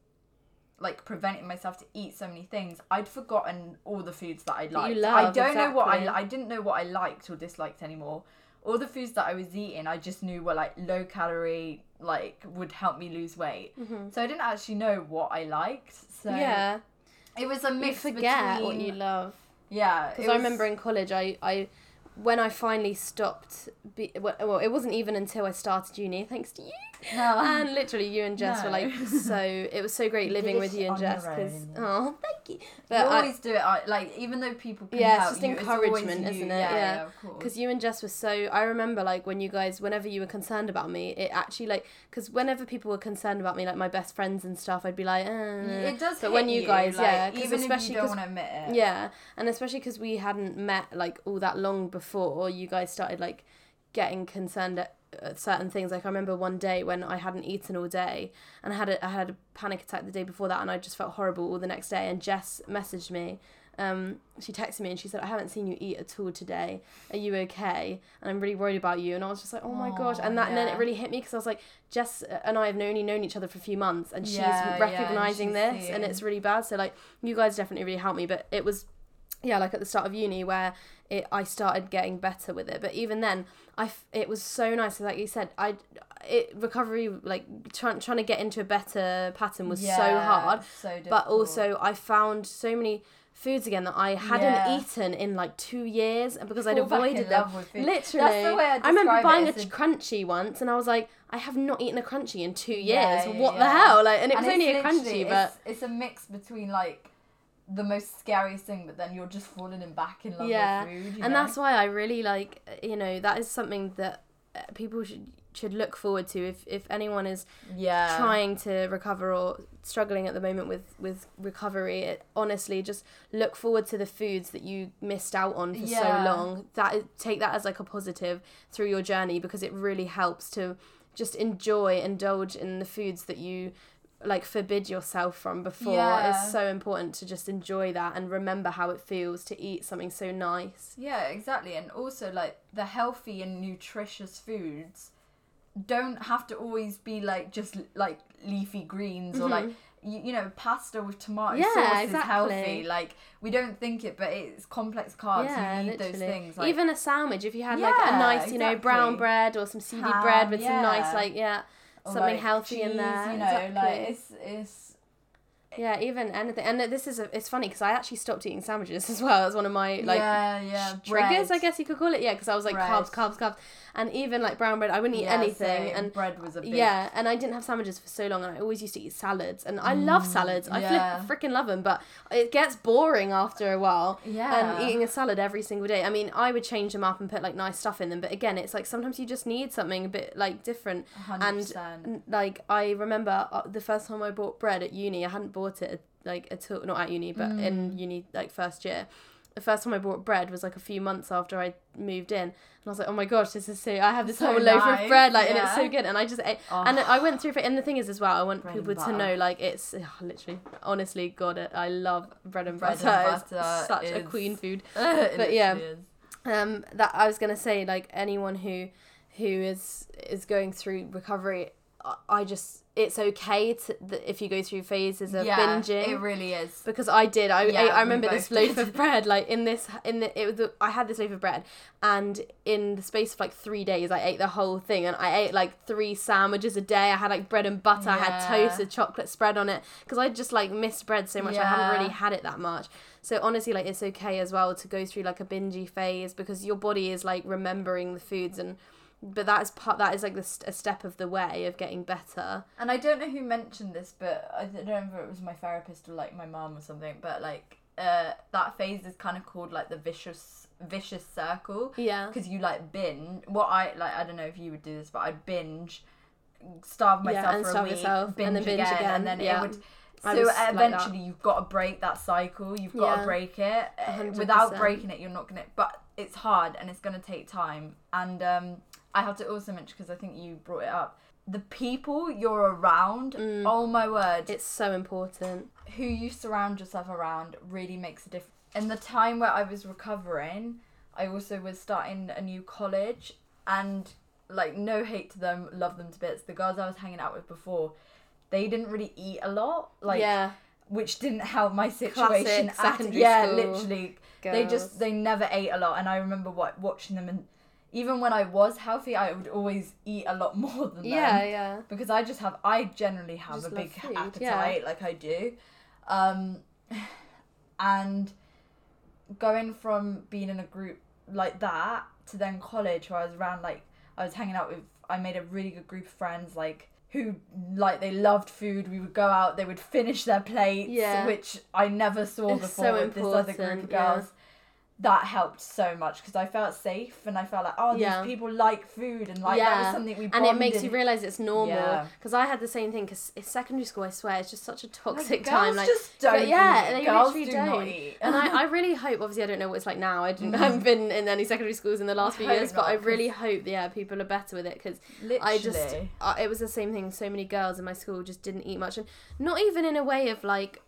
like preventing myself to eat so many things, I'd forgotten all the foods that I you liked. I don't know what I exactly. I didn't know what I liked or disliked anymore. All the foods that I was eating, I just knew were like low calorie, like would help me lose weight. So I didn't actually know what I liked. So Mm-hmm. yeah, it was a mix. you forget between what you love. yeah. Because I remember in college, I, I when I finally stopped, be, well, it wasn't even until I started uni, thanks to you. No. And literally, you and Jess were like so. It was so great living with you and Jess because oh, thank you. you But I, always do it I- like even though people can Yeah, it's just you, encouragement, you. isn't it? Yeah, Yeah. yeah, of course. because you and Jess were so. I remember like when you guys, whenever you were concerned about me, it actually like because whenever people were concerned about me, like my best friends and stuff, I'd be like, eh. it does. But when you guys, like, yeah, even if especially you don't want to admit it. Yeah, and especially because we hadn't met like all that long before, you guys started like getting concerned at, at certain things. Like I remember one day when I hadn't eaten all day, and I had a, I had a panic attack the day before that, and I just felt horrible all the next day. And Jess messaged me. Um, she texted me and she said, "I haven't seen you eat at all today. Are you okay? And I'm really worried about you." And I was just like, "Oh my gosh!" And that and then it really hit me because I was like, Jess and I have only known each other for a few months, and she's Yeah, yeah, and recognizing she's this, and it's really bad. So like, you guys definitely really helped me. But it was yeah like at the start of uni where it I started getting better with it. But even then I f- it was so nice like you said I it recovery like trying trying to get into a better pattern was so hard. So difficult. but also I found so many foods again that I hadn't Yeah. eaten in like two years and because I'd Fall back in avoided them. love with food. literally. the I, I remember buying a Crunchie once and I was like I have not eaten a Crunchie in two years Yeah, yeah, what the hell? Like and it and was it's only a Crunchie but it's, it's a mix between like the most scariest thing, but then you're just falling in back in love Yeah, with food. And know? that's why I really like you know that is something that uh, people should should look forward to if if anyone is yeah trying to recover or struggling at the moment with with recovery it, honestly just look forward to the foods that you missed out on for Yeah. so long that is, take that as like a positive through your journey because it really helps to just enjoy indulge in the foods that you like forbid yourself from before Yeah. it's so important to just enjoy that and remember how it feels to eat something so nice Yeah, exactly. And also, like, the healthy and nutritious foods don't have to always be, like, just, like, leafy greens or, like, you, you know, pasta with tomato Mm-hmm. Yeah, sauce exactly. is healthy. Like, we don't think it, but it's complex carbs. you need those things. Like, Even a sandwich, if you had like a nice, you know, brown bread or some seedy Ham, bread with some nice, like, yeah, or, something like, healthy in there. You know, exactly. like, it's, it's, yeah, even anything. And this is, a, it's funny because I actually stopped eating sandwiches as well as one of my, like, yeah, yeah. triggers. I guess you could call it. Yeah, because I was like, carbs, carbs, carbs. And even like brown bread, I wouldn't eat Yeah, anything. same. And bread was a big yeah, and I didn't have sandwiches for so long, and I always used to eat salads, and I love salads. I Mm, yeah. freaking love them, but it gets boring after a while. Yeah. And eating a salad every single day. I mean, I would change them up and put like nice stuff in them, but again, it's like sometimes you just need something a bit like different. hundred And percent. n- like I remember uh, the first time I bought bread at uni, I hadn't bought it like at all, not at uni, but Mm. in uni like first year. The first time I bought bread was like a few months after I moved in, and I was like, "Oh my gosh, this is so!" I have this So whole loaf of bread, like, and it's so good. And I just ate, Oh. and I went through it. And the thing is, as well, I want Bread people to know, like, it's literally, honestly, God, it, I love bread and Bread butter. and It's butter such a queen food but yeah. is. um that I was gonna say like anyone who who is is going through recovery I- I just it's okay to th- if you go through phases of yeah, binging. it really is. because I did. I, Yeah, I, I remember this loaf did. of bread. Like in this, in the, it was. The, I had this loaf of bread, and in the space of like three days, I ate the whole thing, and I ate like three sandwiches a day. I had like bread and butter. I had toast, a chocolate spread on it, because I just like missed bread so much. I haven't really had it that much. So honestly, like it's okay as well to go through like a bingey phase because your body is like remembering the foods and. But that is part. That is like the a step of the way of getting better. And I don't know who mentioned this, but I don't know if it was my therapist or like my mom or something. But like uh, that phase is kind of called like the vicious vicious circle Yeah. because you like binge. What I like, I don't know if you would do this, but I'd binge, starve Yeah, myself and for a week, yourself, and binge, then binge again, again, and then yeah. it would. So was like eventually, you've got to break that cycle. You've got Yeah. to break it. Uh, hundred Without breaking it, you're not gonna. But it's hard and it's gonna take time. And um, I have to also mention because I think you brought it up. The people you're around. Mm. Oh my word! It's so important. who you surround yourself around really makes a difference. In the time where I was recovering, I also was starting a new college, and like no hate to them, love them to bits. The girls I was hanging out with before, they didn't really eat a lot, like yeah. which didn't help my situation. Classic at- yeah, literally, they just they never ate a lot, and I remember what watching them and. Even when I was healthy, I would always eat a lot more than them Yeah, yeah. because I just have I generally have Just a big food, appetite yeah. like I do. Um and going from being in a group like that to then college where I was around like I was hanging out with I made a really good group of friends like who like they loved food. We would go out, they would finish their plates, Yeah. which I never saw It's before so with this other group important, of yeah. girls. That helped so much because I felt safe and I felt like, oh, Yeah. these people like food and like that Yeah. was something we And it makes you realize it's normal. Yeah. Because I had the same thing. Because secondary school. I swear, it's just such a toxic Like, time. Like, just don't but yeah, eat. they girls literally do not don't. eat. and I, I really hope. Obviously, I don't know what it's like now. I, didn't. I haven't been in any secondary schools in the last I few years, but I really hope, yeah, people are better with it. Because I just, uh, it was the same thing. So many girls in my school just didn't eat much, and not even in a way of like,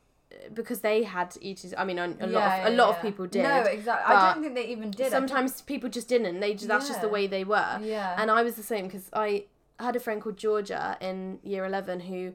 because they had to eat. I mean, a, a lot Yeah, of a lot yeah. of people did. No, exactly. I don't think they even did. Sometimes people just didn't. They just, that's just the way they were. yeah. And I was the same because I had a friend called Georgia in year 11 who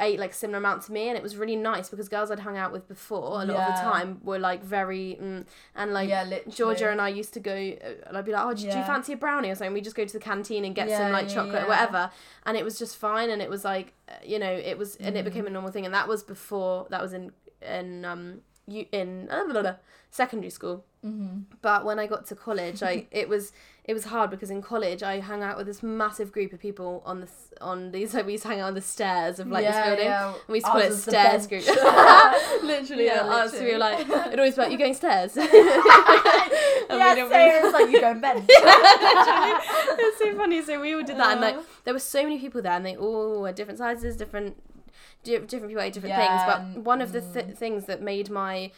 ate like similar amount to me and it was really nice because girls I'd hung out with before a lot of the time were like very mm, and like yeah, literally. Georgia and I used to go uh, and I'd be like oh do, do you fancy a brownie or something we just go to the canteen and get Yeah, some like chocolate yeah. whatever and it was just fine and it was like uh, you know it was and it Mm. became a normal thing and that was before that was in in um you in uh, blah, blah, blah, secondary school hmm but when I got to college, I it was it was hard because in college I hung out with this massive group of people on the on these like we used to hang out on the stairs of like yeah, this building. Yeah. And we used to call it the stairs group. literally, Yeah, yeah. us, we were like, it always about you going stairs. And yeah, we really- It's like you go in bed. it's so funny. So we all did that, and like Uh. there were so many people there, and they all were different sizes, different di- different people ate different Yeah, things. But one of the th- mm. things that made my,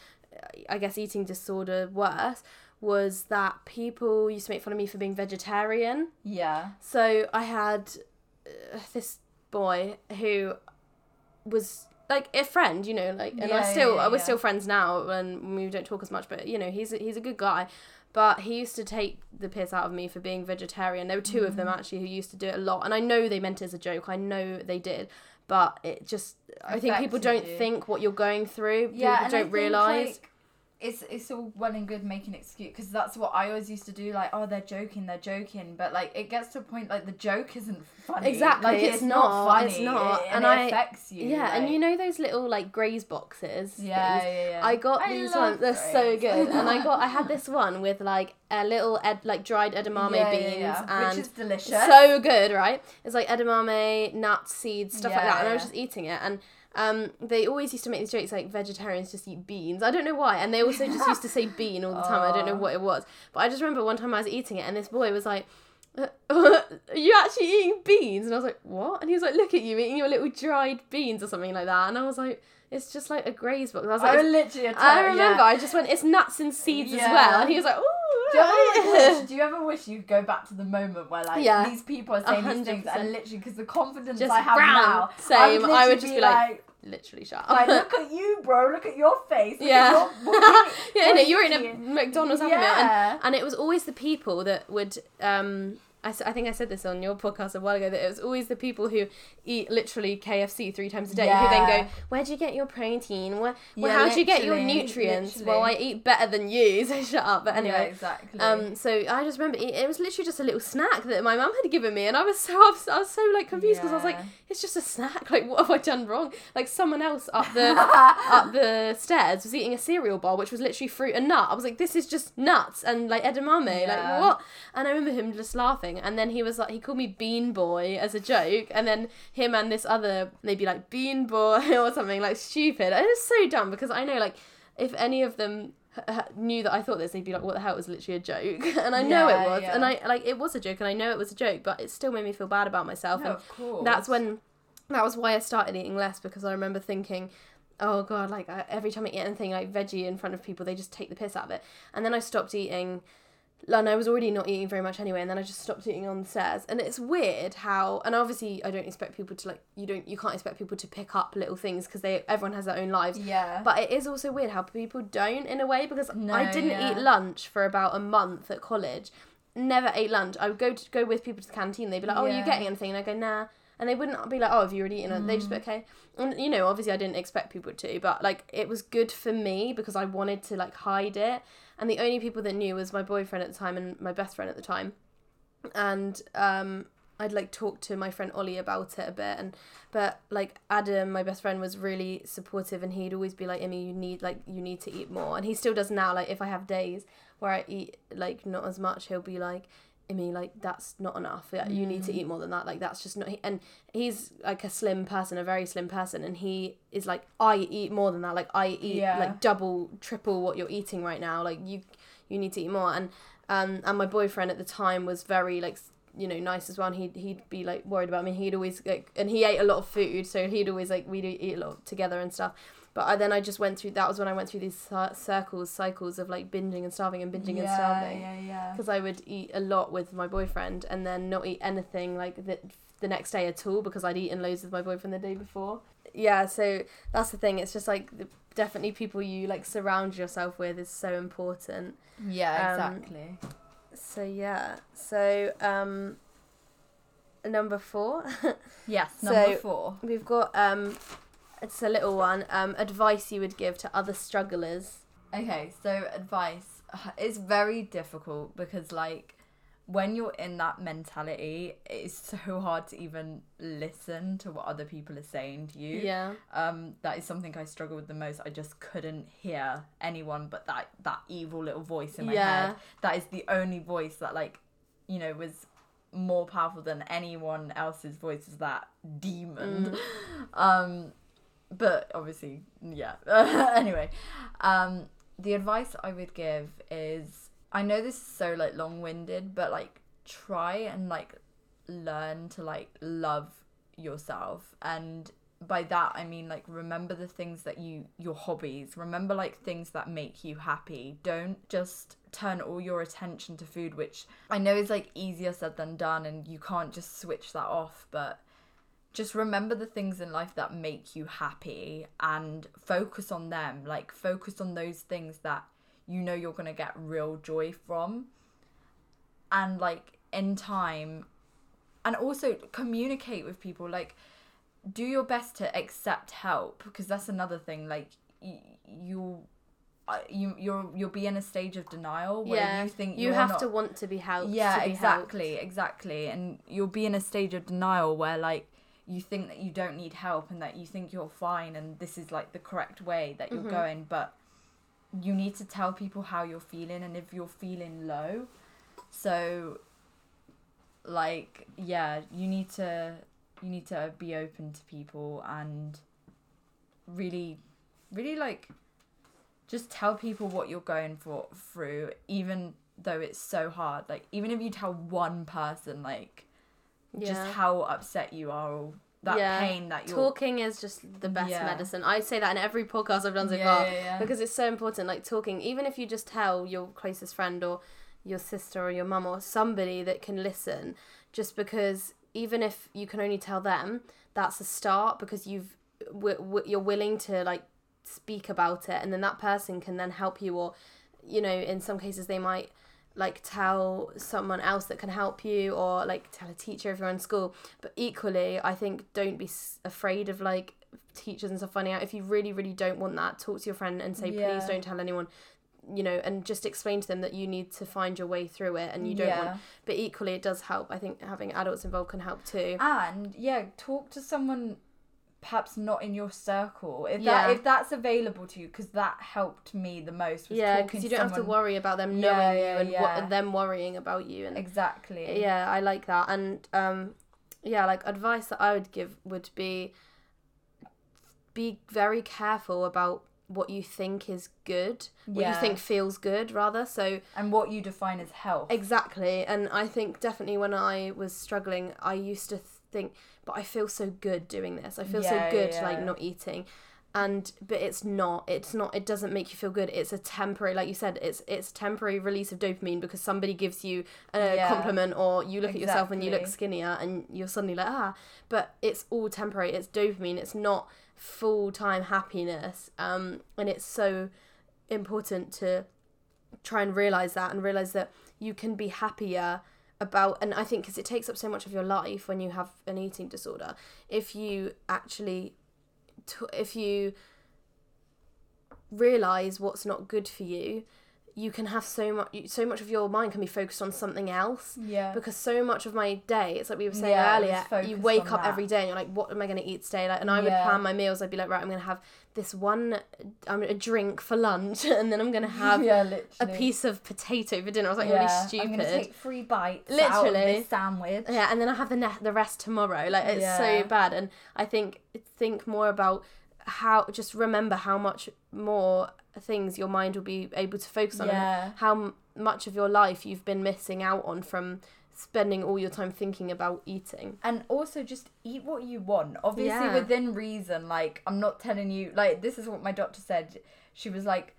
I guess, eating disorder worse was that people used to make fun of me for being vegetarian. yeah. So I had uh, this boy who was like a friend, you know, like, and Yeah, I still, yeah, we're yeah. still friends now, and we don't talk as much. But you know, he's a, he's a good guy. But he used to take the piss out of me for being vegetarian. There were 2 of them Mm. actually who used to do it a lot, and I know they meant it as a joke. I know they did, but it just, I think people don't think what you're going through. Yeah, people don't realize. like, it's it's all well and good making excuse because that's what I always used to do. Like, oh, they're joking, they're joking, but like it gets to a point like the joke isn't funny. Exactly, like, it's it's, not, not, funny. it's not, it- and and, I- it affects you. yeah, and you know those little like graze boxes. Yeah, yeah, yeah. I got I these ones. They're so good, and I got I had this one with like a little ed, like dried edamame Yeah, yeah, beans yeah, and which is delicious. so good, right? It's like edamame, nuts, seeds, stuff like that, and I was just eating it and. Um, they always used to make these jokes like vegetarians just eat beans. I don't know why, and they also just used to say bean all the time. I don't know what it was, but I just remember one time I was eating it, and this boy was like, uh, "Are you actually eating beans?" And I was like, "What?" And he was like, "Look at you eating your little dried beans or something like that." And I was like, "It's just like a graze box." I was like, I "It's literally. I remember. I just went. It's nuts and seeds as well, and he was like, "Ooh." Do you, ever wish, do you ever wish you could go back to the moment where like Yeah. these people are saying A these things and literally because the confidence Just I have brown. now, Same. I would, I would just be like, Literally shut up. like, look at you, bro. Look at your face. Look Yeah. Your, what yeah, no, you were in a? McDonald's it, and, Yeah. and it was always the people that would um I, I think I said this on your podcast a while ago that it was always the people who eat literally KFC three times a day who then go, Where do you get your protein? Where, well, Yeah, how do you get your literally, nutrients? Well, I eat better than you, so shut up. But Yeah, anyway. exactly. Um, so I just remember eat- it was literally just a little snack that my mum had given me, and I was so I was so like confused because I was like, it's just a snack. Like, what have I done wrong? Like someone else up the up the stairs was eating a cereal bar, which was literally fruit and nut. I was like, this is just nuts and like edamame. Yeah. Like what? And I remember him just laughing, and then he was like, he called me Bean Boy as a joke, and then him and this other maybe like Bean Boy or something like stupid. It was so dumb because I know like if any of them knew that I thought this, they'd be like, "What the hell?" It was literally a joke, and I know Yeah, it was, and. I like it was a joke, and I know it was a joke, but it still made me feel bad about myself. no, and of course. that's when that was why I started eating less because I remember thinking, oh god, like I, every time I eat anything like veggie in front of people, they just take the piss out of it. And then I stopped eating. And I was already not eating very much anyway, and then I just stopped eating on the stairs. And it's weird how, and obviously I don't expect people to like you don't you can't expect people to pick up little things because they everyone has their own lives. Yeah. But it is also weird how people don't in a way because No, I didn't yeah. eat lunch for about a month at college. Never ate lunch. I would go to go with people to the canteen. They'd be like, "Oh, are you Yeah. getting anything?" And I go, "Nah." And they wouldn't be like, "Oh, have you already eaten?" it?" They'd just be Mm. okay. And you know, obviously, I didn't expect people to, but like, it was good for me because I wanted to like hide it. And the only people that knew was my boyfriend at the time and my best friend at the time. And um, I'd like talk to my friend Ollie about it a bit, and but like Adam, my best friend, was really supportive, and he'd always be like, "Emmy, you need like you need to eat more," and he still does now. Like if I have days where I eat like not as much, he'll be like. Emmy, like that's not enough. Yeah, You need to eat more than that. Like that's just not. And he's like a slim person, a very slim person, and he is like, I eat more than that. Like I eat Yeah. like double, triple what you're eating right now. Like you, you need to eat more. And um, and my boyfriend at the time was very like you know nice as well. And he'd he'd be like worried about me. He'd always like, and he ate a lot of food, so he'd always like we'd eat a lot together and stuff. But I, then I just went through. That was when I went through these circles, cycles of like binging and starving and binging and starving yeah, yeah. because I would eat a lot with my boyfriend and then not eat anything like the, the next day at all because I'd eaten loads with my boyfriend the day before. Yeah, so that's the thing. It's just like the, definitely people you like surround yourself with is so important. Yeah, Um, exactly. So yeah, so um, number four, yes, so- number four. we've got um, it's a little one. Um, advice you would give to other strugglers. Okay, so advice is very difficult because like when you're in that mentality, it's so hard to even listen to what other people are saying to you. Yeah, Um, that is something I struggle with the most. I just couldn't hear anyone but that that evil little voice in my Yeah. head. That is the only voice that like, you know, was more powerful than anyone else's voice is that demon. Um but obviously, yeah. anyway, um the advice I would give is I know this is so like long-winded, but like try and like learn to like love yourself. And by that I mean like remember the things that you your hobbies. Remember like things that make you happy. Don't just turn all your attention to food which I know is like easier said than done and you can't just switch that off but just remember the things in life that make you happy and focus on them like focus on those things that you know you're going to get real joy from and like in time and also communicate with people like do your best to accept help because that's another thing like y- you uh, you you're you'll be in a stage of denial where yeah. you think you have not- to want to be helped. yeah be exactly exactly and you'll be in a stage of denial where like you think that you don't need help and that you think you're fine and this is like the correct way that you're Mhm. going but you need to tell people how you're feeling and if you're feeling low so like yeah you need to you need to be open to people and really really like just tell people what you're going for through even though it's so hard like even if you tell one person like Yeah. just how upset you are or that Yeah. pain that you're Talking is just the best Yeah. medicine. I say that in every podcast I've done so far because it's so important. Like talking, even if you just tell your closest friend or your sister or your mum or somebody that can listen, just because even if you can only tell them, that's a start because you've w- w- you're willing to like speak about it, and then that person can then help you or you know in some cases they might like tell someone else that can help you or like tell a teacher if you're in school but equally i think don't be afraid of like teachers and stuff finding out if you really really don't want that talk to your friend and say Yeah. please don't tell anyone you know and just explain to them that you need to find your way through it and you don't yeah. want but equally it does help i think having adults involved can help too and yeah talk to someone perhaps not in your circle if Yeah. that if that's available to you because that helped me the most was yeah because you don't have to worry about them knowing yeah, you and, yeah. what, them worrying about you and exactly yeah i like that and um yeah like advice that i would give would be be very careful about what you think is good what Yeah. you think feels good rather so and what you define as health exactly and i think definitely when i was struggling i used to think but i feel so good doing this. I feel Yeah, so good yeah. like not eating. And but it's not it's not it doesn't make you feel good. It's a temporary like you said it's it's temporary release of dopamine because somebody gives you a compliment or you look at yourself and you look skinnier and you're suddenly like ah. But it's all temporary. It's dopamine. It's not full-time happiness. Um and it's so important to try and realize that and realize that you can be happier about and i think because it takes up so much of your life when you have an eating disorder if you actually t- if you realize what's not good for you you can have so much so much of your mind can be focused on something else. Yeah. Because so much of my day it's like we were saying Yeah, earlier you wake up that. every day and you're like what am i going to eat today? Like and i would Yeah. plan my meals. I'd be like right i'm going to have this one i'm a drink for lunch and then i'm going to have yeah a piece of potato for dinner. I was like yeah. really I'm stupid. gonna take three bites out of Literally. this sandwich. Yeah and then i have the ne- the rest tomorrow. Like it's so bad. And i think think more about how just remember how much more things your mind will be able to focus on Yeah. how m- much of your life you've been missing out on from spending all your time thinking about eating and also just eat what you want obviously Yeah. within reason like i'm not telling you like this is what my doctor said she was like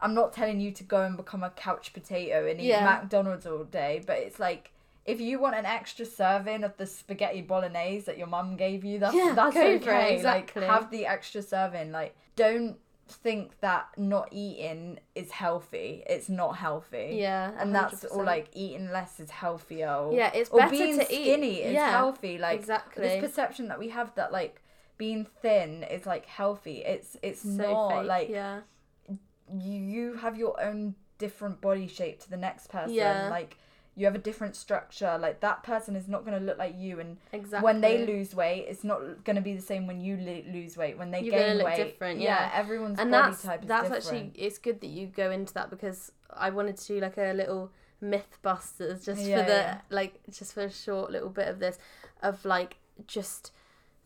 i'm not telling you to go and become a couch potato and eat Yeah. mcdonald's all day but it's like if you want an extra serving of the spaghetti bolognese that your mum gave you that's Yeah, that's go for it, okay exactly. like have the extra serving like don't think that not eating is healthy. It's not healthy. Yeah and that's or 100%. like eating less is healthier or, yeah it's or better being to eat. skinny is yeah healthy. Like exactly. this perception that we have that like being thin is like healthy. It's it's so not fake, like yeah. you you have your own different body shape to the next person. Yeah. like you have a different structure like that person is not going to look like you and exactly when they lose weight it's not going to be the same when you lo- lose weight when they You're gain look weight different, yeah. everyone's and body that's type is that's different actually it's good that you go into that because I wanted to do like a little myth busters just Yeah, for the yeah. like just for a short little bit of this of like just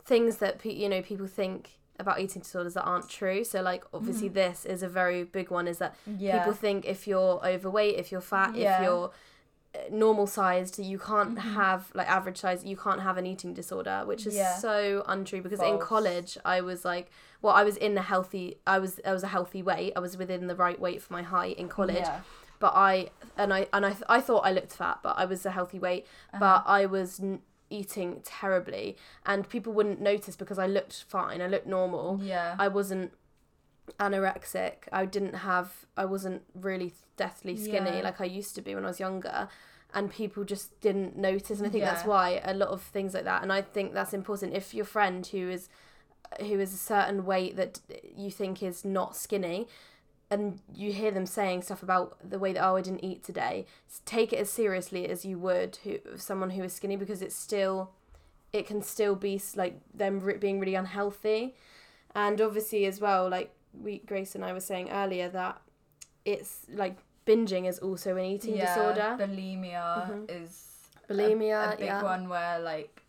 things that pe- you know people think about eating disorders that aren't true so like obviously mm. this is a very big one is that yeah people think if you're overweight if you're fat Yeah. if you're normal sized you can't Mhm. have like average size you can't have an eating disorder which is Yeah. so untrue because in college i was like well i was in a healthy i was i was a healthy weight i was within the right weight for my height in college yeah. but i and i and i, I thought i looked fat but i was a healthy weight Uh-huh. but i was n- eating terribly and people wouldn't notice because i looked fine i looked normal yeah I wasn't anorexic. I didn't have. I wasn't really deathly skinny Yeah. like I used to be when I was younger, and people just didn't notice. And I think that's why a lot of things like that. And I think that's important. If your friend who is who is a certain weight that you think is not skinny. And you hear them saying stuff about the way that oh I didn't eat today. Take it as seriously as you would who someone who is skinny because it's still, it can still be like them being really unhealthy, and obviously as well like we Grace and I were saying earlier that it's like binging is also an eating yeah, disorder. bulimia Mhm. is Bulimia, a, a big yeah. one where like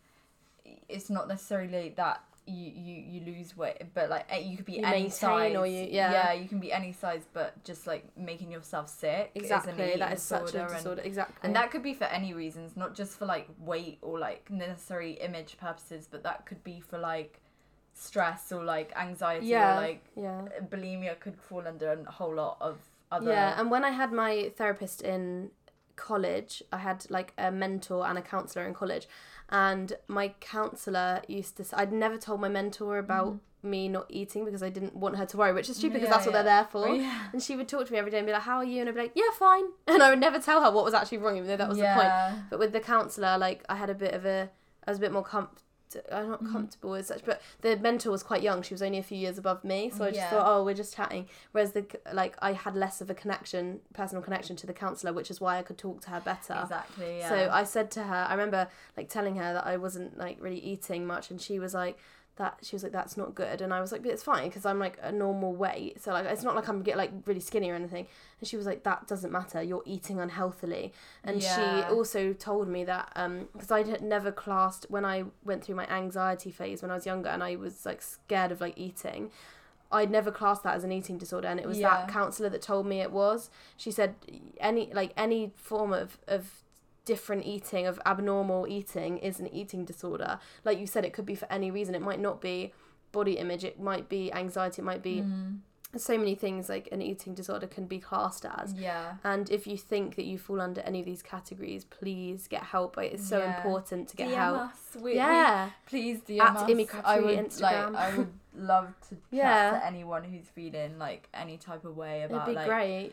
it's not necessarily that you you, you lose weight but like you could be You any size or you- yeah. yeah you can be any size but just like making yourself sick Exactly, is an that is such a disorder and- disorder. Exactly, and that could be for any reasons not just for like weight or like necessary image purposes but that could be for like stress or like anxiety yeah, or like yeah. bulimia could fall under a whole lot of other Yeah, and when I had my therapist in college, I had like a mentor and a counselor in college, and my counselor used to. s- I'd never told my mentor about mm-hmm. me not eating because I didn't want her to worry, which is stupid because. Yeah, that's what yeah. they're there for. Oh, yeah. And she would talk to me every day and be like, "How are you?" And I'd be like, "Yeah, fine." And I would never tell her what was actually wrong, even though that was the point. But with the counselor, like I had a bit of a, I was a bit more com- I'm not Mm-hmm. comfortable as such, but the mentor was quite young. She was only a few years above me, so I just Yeah. thought, oh, we're just chatting. Whereas the like, I had less of a connection, personal connection to the counselor, which is why I could talk to her better. Exactly. Yeah. So I said to her, I remember like telling her that I wasn't like really eating much, and she was like, that she was like, that's not good, and I was like, but it's fine because I'm like a normal weight, so like it's not like I'm get like really skinny or anything. And she was like, that doesn't matter. You're eating unhealthily, and Yeah. she also told me that um because I had never classed when I went through my anxiety phase when I was younger, and I was like scared of like eating. I'd never classed that as an eating disorder, and it was that counselor that told me it was. She said any like any form of of different eating of abnormal eating is an eating disorder. Like you said, it could be for any reason. It might not be body image. It might be anxiety. It might be Mm. so many things. Like an eating disorder can be classed as. yeah. And if you think that you fall under any of these categories, please get help. It's so Yeah. important to get DM help. us. We, we- yeah. please DM At us. I would Instagram. like. I would love to chat Yeah. to anyone who's feeling like any type of way It'd about be like great.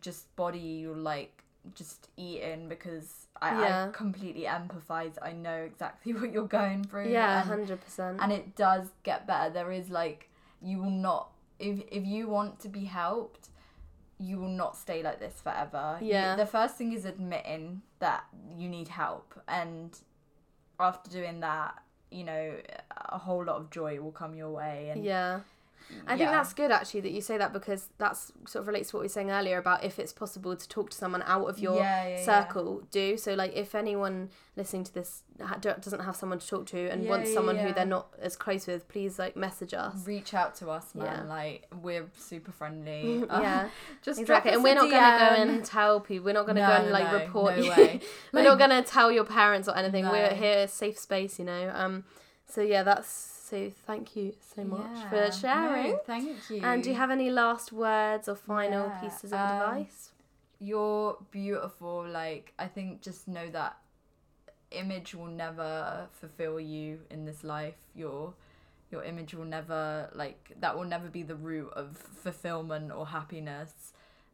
just body or like just eating because I, Yeah. I completely empathize. I know exactly what you're going through. Yeah, hundred percent. and it does get better. There is like you will not if if you want to be helped, you will not stay like this forever. You- Yeah. the first thing is admitting that you need help, and after doing that, you know, a whole lot of joy will come your way. And Yeah. I think yeah. that's good actually that you say that because that's sort of relates to what we were saying earlier about if it's possible to talk to someone out of your Yeah, yeah, circle, do. So like if anyone listening to this ha- doesn't have someone to talk to and wants someone who they're not as close with, please like message us. reach out to us, man. Yeah. Like we're super friendly. Yeah, just exactly. And we're not gonna go and tell people. We're not gonna No, go and like no, report no you. we're not gonna tell your parents or anything. We're here, safe space, you know. Um, so yeah, that's so. Thank you so much Yeah. for sharing. No, thank you. And do you have any last words or final Yeah, pieces of um, advice? You're beautiful. Like I think just know that image will never fulfill you in this life. Your your image will never like that will never be the root of fulfillment or happiness.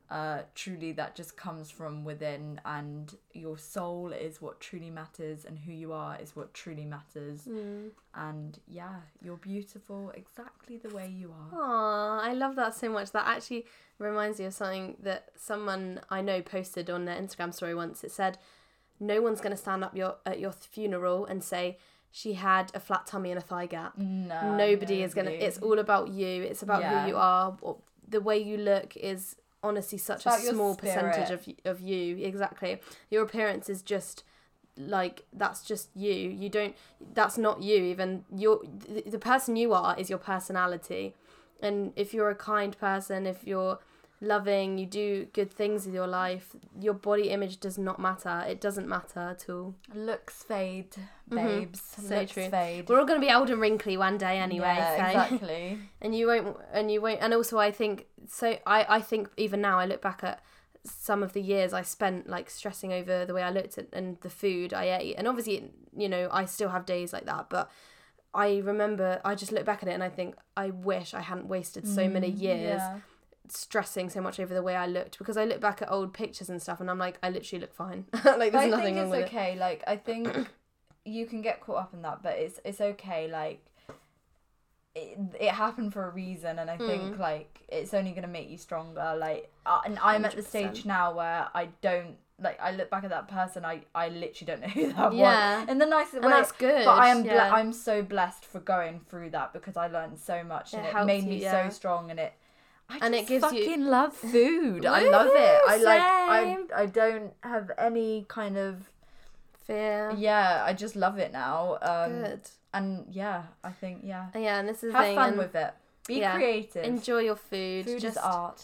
Uh, truly, that just comes from within, and your soul is what truly matters, and who you are is what truly matters. Mm. And yeah, you're beautiful exactly the way you are. Aw, I love that so much. That actually reminds me of something that someone I know posted on their Instagram story once. It said, "No one's going to stand up your at your funeral and say she had a flat tummy and a thigh gap. No, nobody is going to. It's all about you. It's about Yeah. who you are. The way you look is honestly such a your small percentage of of you. Exactly. Your appearance is just." like that's just you you don't that's not you even you're the, the person you are is your personality and if you're a kind person if you're loving you do good things with your life your body image does not matter it doesn't matter at all Looks fade, Mhm. babes. So Looks true. fade. we're all going to be old and wrinkly one day anyway Yeah, so exactly. and you won't and you won't and also i think so i i think even now i look back at some of the years i spent like stressing over the way i looked at and the food i ate and obviously you know i still have days like that but i remember i just look back at it and i think i wish i hadn't wasted so many Mm, years yeah. Stressing so much over the way i looked because i look back at old pictures and stuff and i'm like i literally look fine like there's I nothing think wrong it's with okay. Like I think you can get caught up in that, but it's it's okay. Like it, it happened for a reason, and I Mm. think like it's only gonna make you stronger. Like uh, and I'm at the stage now where I don't like. I look back at that person. I I literally don't know who that Yeah. was. In the nicest and way. that's good But I am ble- yeah. I'm so blessed for going through that because I learned so much It and it, made you, me yeah. so strong and it I And it gives you- fucking love food. I love it. I like I. I don't have any kind of fear yeah, I just love it now. Um good and yeah, I think yeah. yeah and this is Have fun and with it. Be yeah, creative. enjoy your food, food just is art.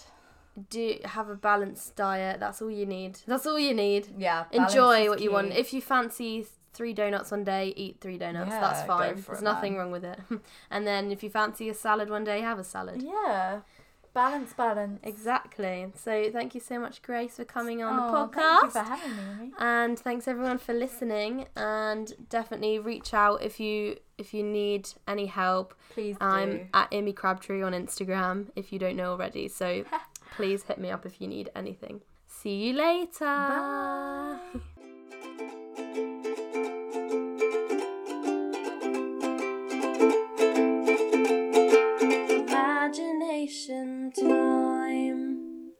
do have a balanced diet that's all you need that's all you need Yeah. enjoy what you want if you fancy three donuts one day eat three donuts that's Yeah, go fine there's it, nothing man. wrong with it and then if you fancy a salad one day have a salad Yeah. Balance, balance. Exactly. So thank you so much, Grace, for coming on the Oh, podcast. Thank you for having me. And thanks everyone for listening and definitely reach out if you if you need any help Please do. i'm at Amy crabtree on instagram if you don't know already so please hit me up if you need anything see you later Bye. Patient. to